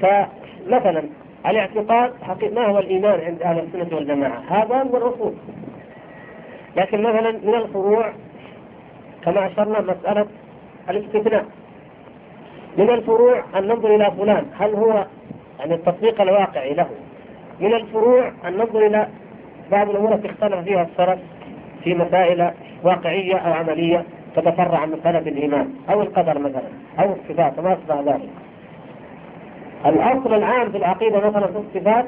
فمثلا الاعتقاد ما هو الإيمان عند أهل السنة والجماعة؟ هذا هو الأصول. لكن مثلا من الفروع كما أشرنا مسألة الاستثناء. من الفروع أن ننظر إلى فلان هل هو يعني التطبيق الواقعي له من الفروع أن ننظر إلى بعض الأمور التي اختلف فيها السلف في مسائل واقعية أو عملية تتفرع عن مسألة الإيمان أو القدر مثلا أو الصفات وما أشبه ذلك. الأصل العام في العقيدة مثلا في الصفات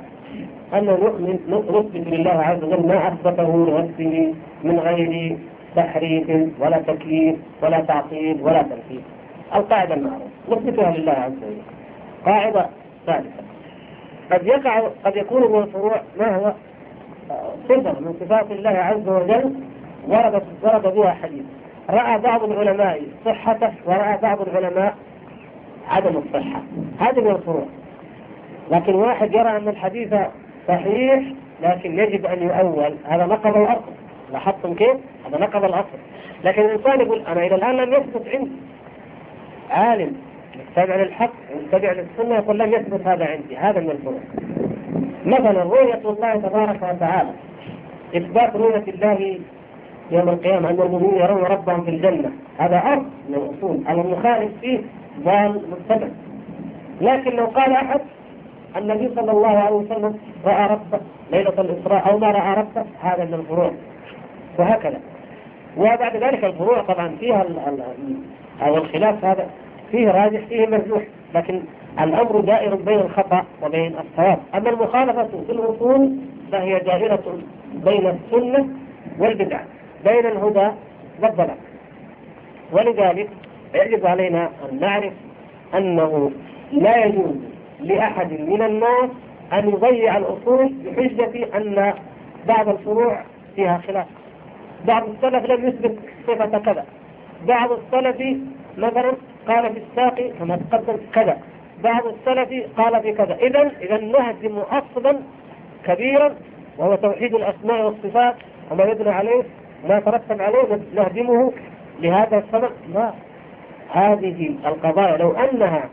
أن نؤمن نثبت لله عز وجل ما أثبته لنفسه من غير تحريف ولا تكييف ولا تعطيل ولا تنفيذ. القاعدة المعروفة نثبتها لله عز وجل. قاعدة ثالثة. قد يقع قد يكون من الفروع ما هو؟ صفة من صفات الله عز وجل ورد ورد بها حديث. رأى بعض العلماء صحته ورأى بعض العلماء عدم الصحة. هذه من الفروع لكن واحد يرى أن الحديث صحيح لكن يجب أن يؤول. هذا نقض الأصل. لاحظتم كيف؟ هذا نقض الأصل. لكن الإنسان يقول أنا إلى الآن لم يثبت عندي. عالم. يتبع للحق يتبع للسنة يقول لم يثبت هذا عندي هذا من الفروع مثلا رؤية الله تبارك وتعالى إثبات رؤية الله يوم القيامة؟ أن المؤمنين يرون ربهم في الجنة. هذا أصل من الأصول المخالف فيه ضال متبع. لكن لو قال أحد النبي صلى الله عليه وسلم رأى ربه ليلة الإسراء أو ما رأى ربه هذا من الفروع. وهكذا. وبعد ذلك الفروع طبعا فيها أو الخلاف هذا. فيه راجح فيه مرجوح لكن الأمر دائر بين الخطأ وبين الصواب. أما المخالفة في الأصول فهي دائرة بين السنة والبدعة بين الهدى والضلال. ولذلك يجب علينا أن نعرف أنه لا يجوز لأحد من الناس أن يضيع الأصول بحجة أن بعض الفروع فيها خلاف. بعض السلف لم يثبت صفة كذا. بعض السلف مثلا قال في الساقي كما تقدم كذا. بعض السلف قال في كذا. إذا إذا نهدم أصلا كبيرا وهو توحيد الأسماء والصفات وما يبنى عليه ما ترتب عليه نهدمه لهذا السبب. لا. هذه القضايا لو أنها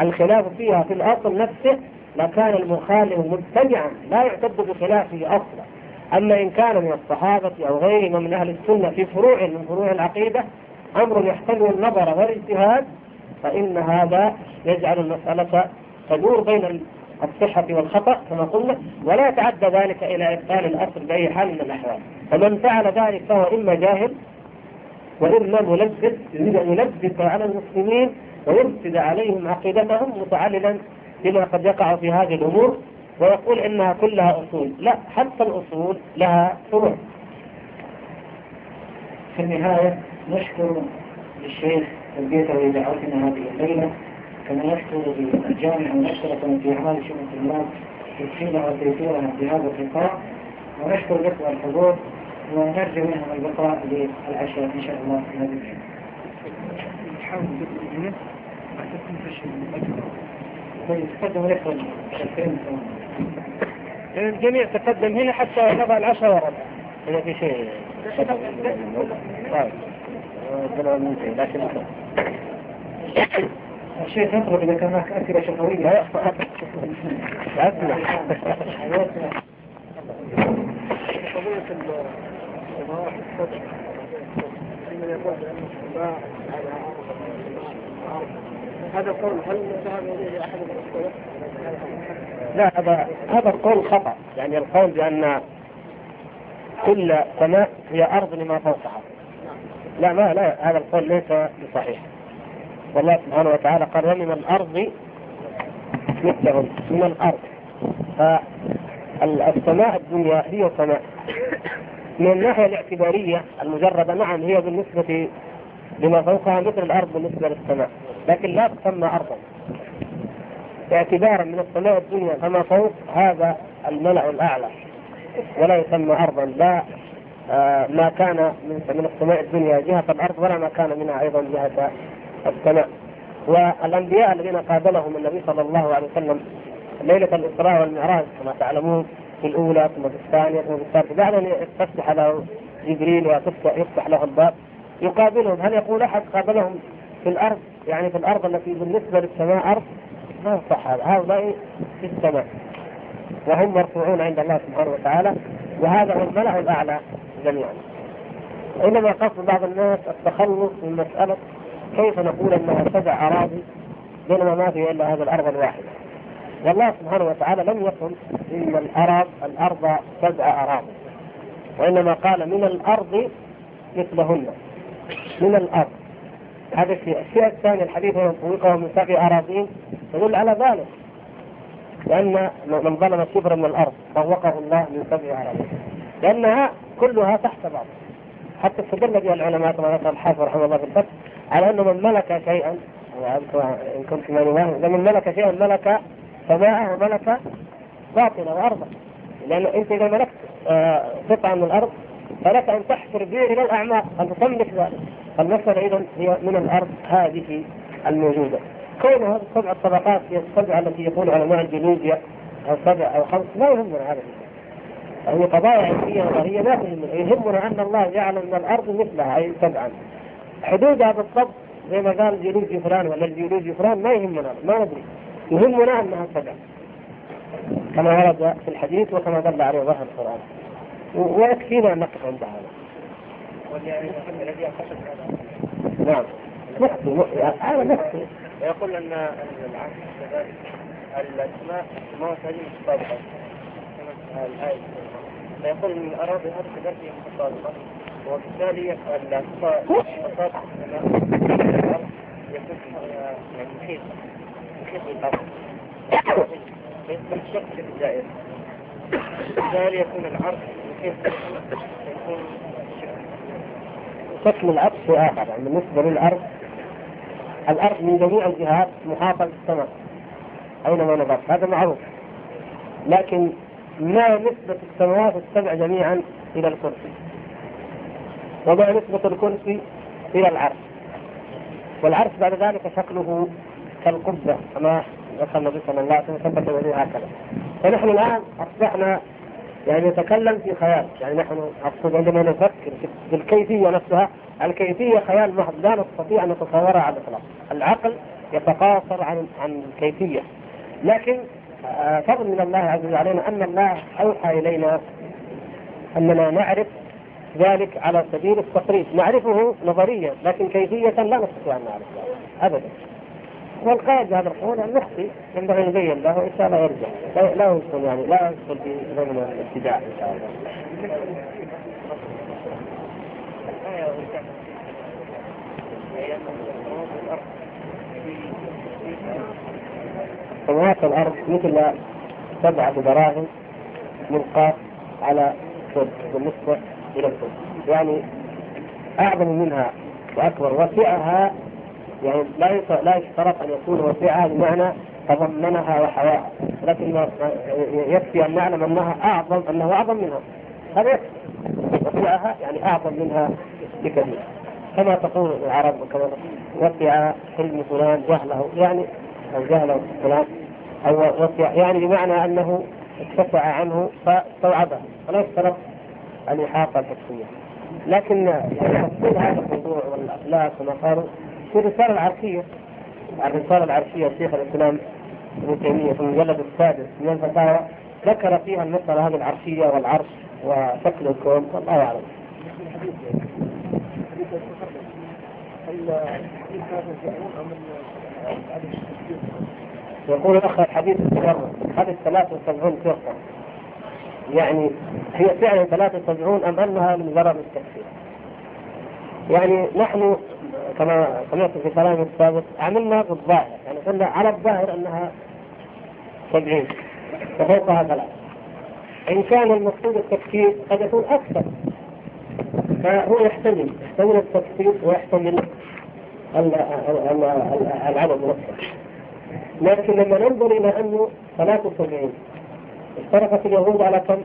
الخلاف فيها في الأصل نفسه لكان المخالف مبتدعا لا يعتد بخلافه أصلا. أما إن كان من الصحابة أو غيرهم من أهل السنة في فروع من فروع العقيدة أمر يحتمل النظر والاجتهاد فإن هذا يجعل المسألة تدور بين الصحة والخطأ كما قلنا ولا يتعدى ذلك إلى إبطال الأصل بأي حال من الأحوال. فمن فعل ذلك فهو إما جاهل وإما ملبس يريد أن يلبس على المسلمين ويفسد عليهم عقيدتهم متعللا بما قد يقع في هذه الأمور ويقول إنها كلها أصول. لا حتى الأصول لها فروع في النهاية نشكر للشيخ تلبيته لدعوتنا هذه الليلة كما نشكر بالجامعة المشتركة في أعمال شؤون الطلاب تسهيلها وتيسيرها في هذا اللقاء ونشكر لكم الحضور ونرجو منهم البقاء للعشاء إن شاء الله في هذه طيب تقدم لكم الجميع تقدم هنا حتى نضع العشاء ورد إذا في شيء. طيب. لكن الشيخ يطلب إذا كان هناك أسئلة شفوية. أسمع هذا القول هل ذهب إليه أحد من لا هذا هذا القول خطأ. يعني القول بأن كل سماء هي أرض لما فوقها. لا ما لا هذا القول ليس بصحيح. والله سبحانه وتعالى قال ومن الأرض مثلهم من الأرض. فالسماء الدنيا هي سماء. من الناحية الاعتبارية المجردة نعم هي بالنسبة لما فوقها مثل الأرض بالنسبة للسماء لكن لا تسمى أرضا. اعتبارا من السماء الدنيا فما فوق هذا الملأ الأعلى ولا يسمى أرضا لا ما كان من من السماء الدنيا جهة. الأرض ولا ما كان منها أيضا جهة السماء والأنبياء الذين قابلهم النبي صلى الله عليه وسلم ليلة الإسراء والمعراج كما تعلمون في الأولى ثم في الثانية ثم في الثالثة. بعد أن يفتح له جبريل ويفتح يفتح له الباب يقابلهم. هل يقول أحد قابلهم في الأرض؟ يعني في الأرض التي بالنسبة للسماء أرض؟ ما يصح هذا هؤلاء في السماء. وهم مرفوعون عند الله سبحانه وتعالى. وهذا هو الملأ الأعلى. جميعا. إنما قصد بعض الناس التخلص من مسألة كيف نقول أنها سبع أراضي بينما ما في إلا هذه الأرض الواحدة. والله سبحانه وتعالى لم يقل إن الأرض الأرض سبع أراضي. وإنما قال من الأرض مثلهن. من الأرض. هذا الشيء الشيء الثاني الحديث من طويقه من سبع أراضين يدل على ذلك. لأن من ظلم شبرا من الأرض طوقه الله من سبع أراضين لأنها كلها تحت بعض. حتى استدل بها العلماء كما ذكر الحافظ رحمه الله في الفتح على أنه من ملك شيئا إن كنت ماني من ملك شيئا ملك سماءه وملك باطنه وأرضه. لأن أنت إذا ملكت آه، قطعة من الأرض فلك أن تحفر به إلى الأعماق أن تملك ذلك. المسألة إذا هي من الأرض هذه الموجودة. كون هذه السبع الطبقات هي السبع التي يقول علماء الجيولوجيا أو سبع أو خمس لا يهمنا هذا. هي قضايا علمية نظرية لا تهمنا يهمنا أن الله جعل من الأرض مثلها أي سبعا حدودها بالضبط زي ما قال الجيولوجي فلان ولا الجيولوجي فلان ما يهمنا ما ندري يهمنا أنها سبع كما ورد في الحديث وكما دل عليه ظاهر القرآن. ويكفينا أن نقف عند هذا. نعم. نحكي هذا نحكي ويقول ان العهد الأسماء ما هذه متطابقه الآية. فيقول ان هذه كذلك هي متطابقة. وبالتالي السماء يكون محيط محيط بالارض فيكون الشق الدائري بالتالي يكون العرض محيط يكون شكل الأرض شيء آخر يعني بالنسبة للأرض الأرض من جميع الجهات محاطة بالسماء أينما نظرت هذا معروف لكن ما نسبة السماوات السبع جميعا إلى الكرسي؟ وما نسبة الكرسي إلى العرش؟ والعرش بعد ذلك شكله كالقبة كما ذكر النبي صلى الله عليه وسلم ثبت به هكذا. فنحن الآن أصبحنا يعني نتكلم في خيال يعني نحن أقصد عندما نفكر في الكيفية نفسها الكيفية خيال محض لا نستطيع أن نتصورها على الإطلاق. العقل يتقاصر عن عن الكيفية. لكن فضل من الله عز وجل علينا أن الله أوحى إلينا أننا نعرف ذلك على سبيل التقريب نعرفه نظريا لكن كيفية لا نستطيع أن نعرف أبدا. والقائد بهذا القول المخطئ ينبغي نبين له إن شاء الله يرجع. لا, يدخل يعني لا يدخل في ضمن الابتداع إن شاء الله. سماوات الأرض مثل سبعة دراهم ملقاة على فد بالنسبة إلى الفد يعني أعظم منها وأكبر. وسعها يعني لا لا يشترط أن يكون وسعها بمعنى تضمنها وحواها. لكن يكفي أن نعلم أنها اعظم أنه أعظم منها. هذا يكفي؟ وسعها يعني أعظم منها بكثير. كما تقول العرب كما وسع حلم فلان جهله. يعني أو جهله فلان. وسع يعني بمعنى أنه اتسع عنه فاستوعبه فلا يشترط الاحاطه الحسيه لكن تفصيل هذا الموضوع والافلاك كما قالوا في الرسالة العرشية الرسالة العرشية شيخ الإسلام ابن تيمية في المجلد السادس من الفتاوى ذكر فيها المسألة هذه العرشية والعرش وشكل الكون والله أعلم. يقول الأخ الحديث التجرد هذه 73 فرقة يعني هي فعلا 73 أم أنها من مجرد التكفير؟ يعني نحن كما سمعت في كلامي السابق عملنا بالظاهر. يعني قلنا على الظاهر أنها سبعين. وفوقها ثلاث إن كان المقصود التفكير قد يكون أكثر. فهو يحتمل يحتمل التفكير ويحتمل العدد نفسه لكن لما ننظر إلى أنه 73 اشتركت اليهود على كم؟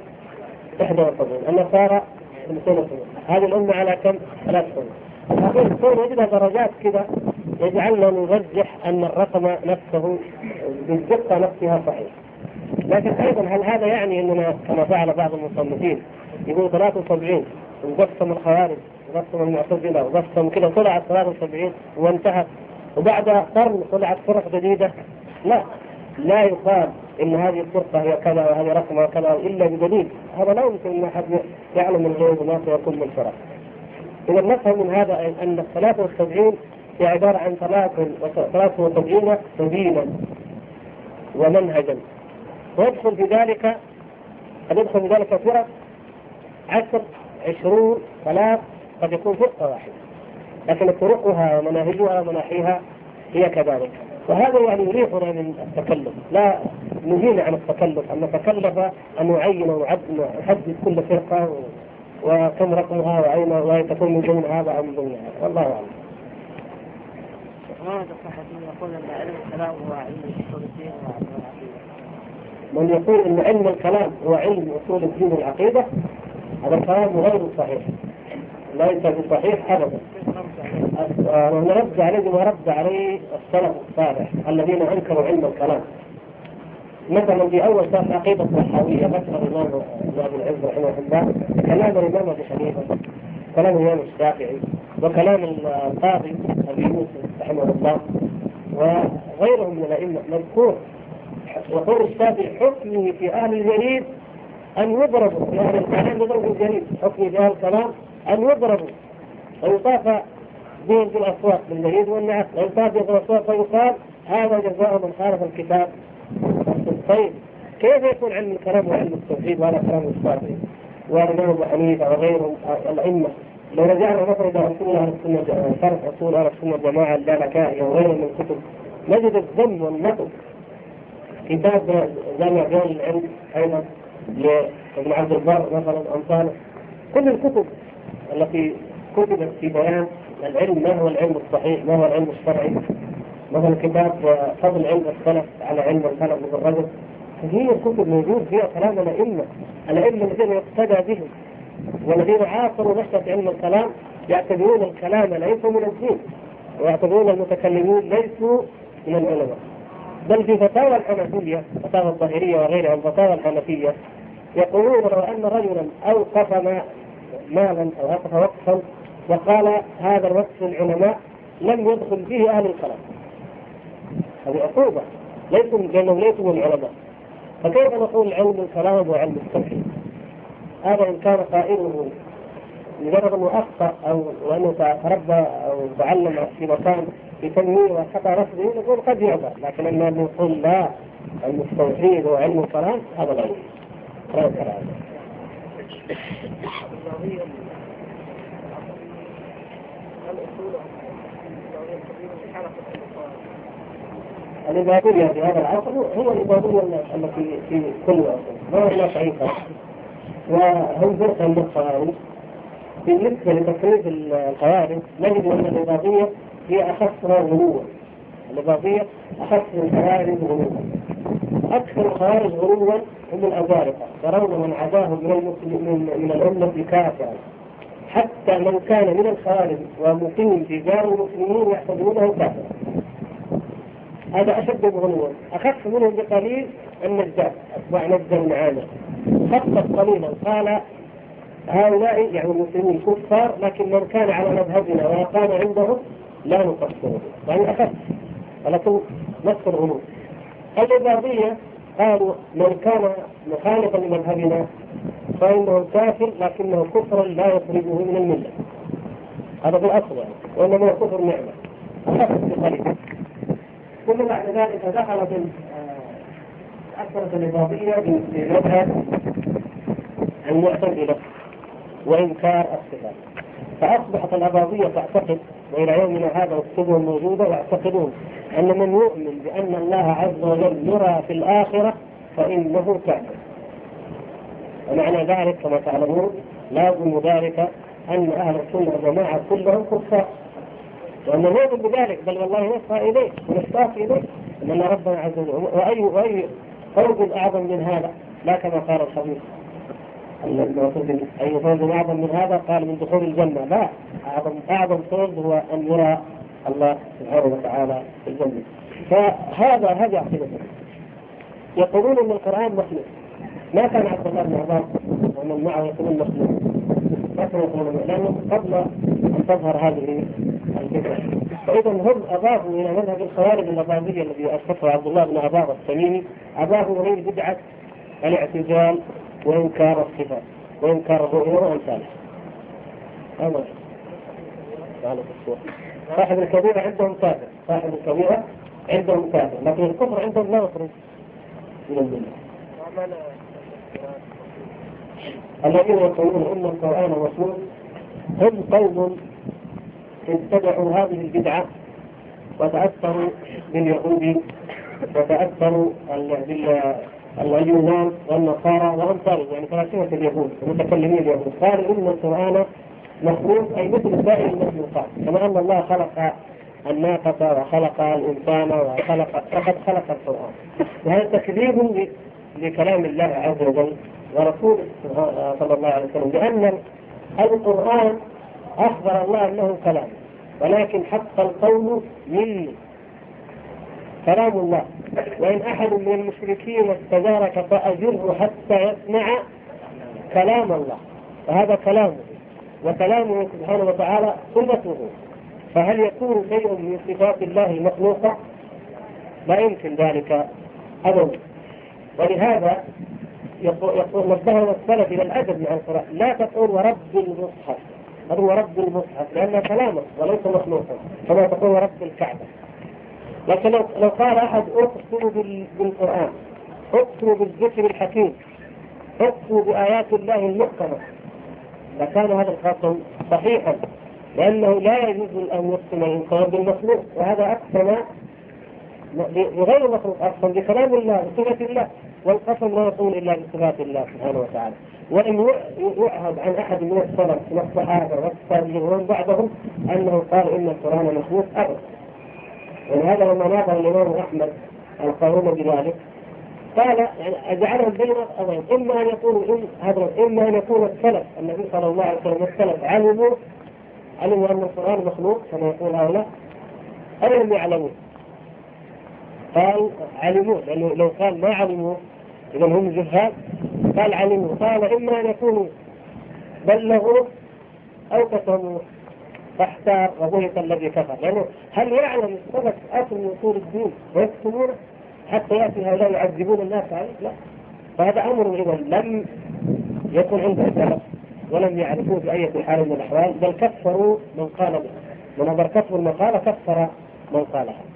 71 النصارى 72 هذه الأمة على كم؟ 73 لكن كون وجدها درجات كذا يجعلنا نرجح أن الرقم نفسه بالدقة نفسها صحيح. لكن أيضا هل هذا يعني أننا كما فعل بعض المصنفين يقول 73 وقسم الخوارج وقسم المعتزلة وقسم كذا طلعت 73 وانتهت وبعد قرن طلعت فرق جديدة لا. لا يقال إن هذه الفرقه هي كذا وهذه رقمها كذا إلا بدليل. هذا لا يمكن إن أحد يعلم الغيب ما سيكون من فرق. إذا نفهم من هذا أن الثلاثة والسبعين هي عبارة عن ثلاثة وسبعين سبيلا ومنهجا. ويدخل في ذلك قد يدخل في ذلك فرق عشر عشرون ثلاث قد يكون فرقة واحدة. لكن طرقها ومناهجها ومناحيها هي كذلك. وهذا يعني يريحنا من التكلف لا نهينا عن التكلف أن نتكلف أن نعين ونحدد كل فرقة وكم رقمها واين وهي تكون من ضمن هذا أو من ضمن هذا والله أعلم. العقيده. من يقول أن علم الكلام هو علم اصول الدين والعقيده هذا الكلام غير صحيح. ليس بصحيح ابدا. ونرد عليه ما رد عليه السلف الصالح الذين أنكروا علم الكلام. مثلا في أول كتاب عقيدة الصحاوية ذكر الإمام ابن العز رحمه الله كلام الإمام أبي حنيفة كلام الإمام الشافعي وكلام القاضي أبي يوسف رحمه الله وغيرهم من الأئمة مذكور وقول الشافعي حكمه في أهل الجريد أن يضربوا في أهل الكلام يضربوا الجريد حكمه في أهل الكلام أن يضربوا ويطاف بهم في الأسواق بالجريد والنعال ويطاف بهم في الأسواق ويقال هذا جزاء من خالف الكتاب طيب كيف يكون علم الكلام وعلم التوحيد وهذا كلام الشافعي والامام ابو حنيفه وغيرهم الأئمة. لو رجعنا مثلا إلى اصول أهل السنة شرح اصول أهل السنة الجماعه اللالكائيه وغيرهم من الكتب نجد الذم والنقد كتاب جامع بيان العلم أيضا لابن عبد البر مثلا امثاله كل الكتب التي كتبت في بيان العلم ما هو العلم الصحيح؟ ما هو العلم الشرعي؟ مثلا كتاب فضل علم السلف على علم الخلق بالرجل هي الكتب موجود فيها كلام الأئمة. الأئمة الذين يقتدى بهم والذين عاصروا نشأة علم الكلام يعتبرون الكلام ليس من الدين ويعتبرون المتكلمين ليسوا من العلماء. بل في فتاوى الحنفية فتاوى الظاهرية وغيرها الفتاوى الحنفية يقولون لو أن رجلا أوقف مالا أو أوقف وقفا وقال هذا الوقف للعلماء لم يدخل فيه أهل الكلام. هذه عقوبة ليسوا لأنهم ليسوا من العلماء. فكيف نقول علم الكلام وعلم التوحيد؟ هذا إن كان قائله مجرد انه اخطا أو وانه تربى أو تعلم في مكان في تنوير وخطا رفضه نقول قد يعذر لكن أن نقول لا علم التوحيد وعلم الكلام هذا لا لا كلام الإبادية في هذا العصر هو الإبادية التي في كل عصر ما فرق وهم فرقة من الخوارج بالنسبة لتصنيف الخوارج نجد أن الإباضية هي أخصها غلوا الإباضية أخص من الخوارج غلوا أكثر الخوارج غلوا هم الأزارقة. يرون من عداهم من المسلمين من الأمة كافرا حتى من كان من الخوارج ومقيم في دار المسلمين يحسبونه كافرا. هذا أشد غلوا أخف منهم بقليل النجار أتباع نجار المعاني. خفف قليلا قال هؤلاء يعني المسلمين كفار لكن من كان على مذهبنا وأقام عندهم لا نكفره يعني أخف ولكن نفس الغلو الإباضية قالوا من كان مخالفا لمذهبنا فإنه كافر لكنه كفرا لا يخرجه من الملة. هذا في الأصل يعني وإنما هو كفر نعمة. بقليل ثم بعد ذلك دخلت أكثرت الإباضية في مذهب المعتزلة وإنكار الصفات. فأصبحت الأباضية تعتقد وإلى يومنا هذا الكتبهم موجودة يعتقدون أن من يؤمن بأن الله عز وجل يرى في الآخرة فإنه كافر. ومعنى ذلك كما تعلمون لازم ذلك أن أهل السنة والجماعة كلهم كفار. وأن نؤمن بذلك بل والله نسعى إليه ونشتاق إليه أن ربنا عز وجل وأي وأي فوز أعظم من هذا؟ لا كما قال الخبيث. أي فوز أعظم من هذا قال من دخول الجنة. لا أعظم أعظم فوز هو أن يرى الله سبحانه وتعالى في الجنة. فهذا هذا عقيدتهم يقولون أن القرآن مخلوق ما كان عبد الله بن عباس ومن معه يقولون مخلوق ما يقولون لأنه قبل أن تظهر هذه الفكرة. فإذا هم أضافوا إلى مذهب الخوارج الأباضية الذي أسسه عبد الله بن عباس التميمي. أضافوا إليه بدعة الاعتزال وإنكار الصفات وإنكار الرؤية وأمثالها هذا صاحب الكبيرة عندهم كافر صاحب الكبيرة عندهم كافر لكن الكفر عندهم لا يخرج من الملة الذين يقولون إن القرآن مخلوق هم قوم اتبعوا هذه البدعة وتأثروا باليهود وتأثروا اليونان والنصارى وامثالهم يعني فلاسفة اليهود ومتكلمين اليهود. قالوا إن القرآن مخلوق أي مثل سائر المخلوقات. كما أن الله خلق الناقة وخلق الإنسان وخلق فقد خلق القرآن. وهذا تكذيب لكلام الله عز وجل ورسوله صلى الله عليه وسلم لأن القرآن أخبر الله أنه كلام ولكن حق القول مني كلام الله. وإن أحد من المشركين استدارك فأجره حتى يسمع كلام الله. فهذا كلامه. وكلامه سبحانه وتعالى صفته فهل يكون شيء من صفات الله المخلوقة؟ لا يمكن ذلك أبدا. ولهذا يقول نبهنا السلف إلى الأدب مع القرآن لا تقول ورب المصحف. هذا هو رب المصحف؟ لأنه كلامه وليس مخلوقا كما تقول ورب الكعبة. لكن لو قال أحد أقسم بالقرآن أقسم بالذكر الحكيم أقسم بآيات الله المحكمة لكان هذا القسم صحيحا لأنه لا يجوز أن يقسم الإنسان بالمخلوق وهذا أقسم بغير المخلوق أقسم بكلام الله وصفة الله والقسم لا يكون إلا بصفات الله سبحانه وتعالى. ولم يعهد عن أحد من السلف من الصحابة والتابعين ومن بعدهم أنه قال إن القرآن مخلوق أبدا. ولهذا لما ناظر الإمام أحمد القانون بذلك. قال يعني أجعلهم بين الأمرين إما أن يكونوا هذا إما أن يكون السلف النبي صلى الله عليه وسلم والسلف علموا علموا أن القرآن مخلوق كما يقول هؤلاء أو لم يعلموا. قال علموا لأنه لو قال ما علموا إذا هم جهال. قال علموا. قال إما أن يكونوا بلغوا أو كتموا فاحتار وبهت الذي كفر. لأنه هل يعلم السبب أصل من أصول الدين ويكتمونه حتى يأتي هؤلاء يعذبون الناس عليه؟ لا. فهذا أمر إذا لم يكن عنده سبب ولم يعرفوه بأية حال من الأحوال بل كفروا من قال به. من هذا كفر المقالة كفر من قالها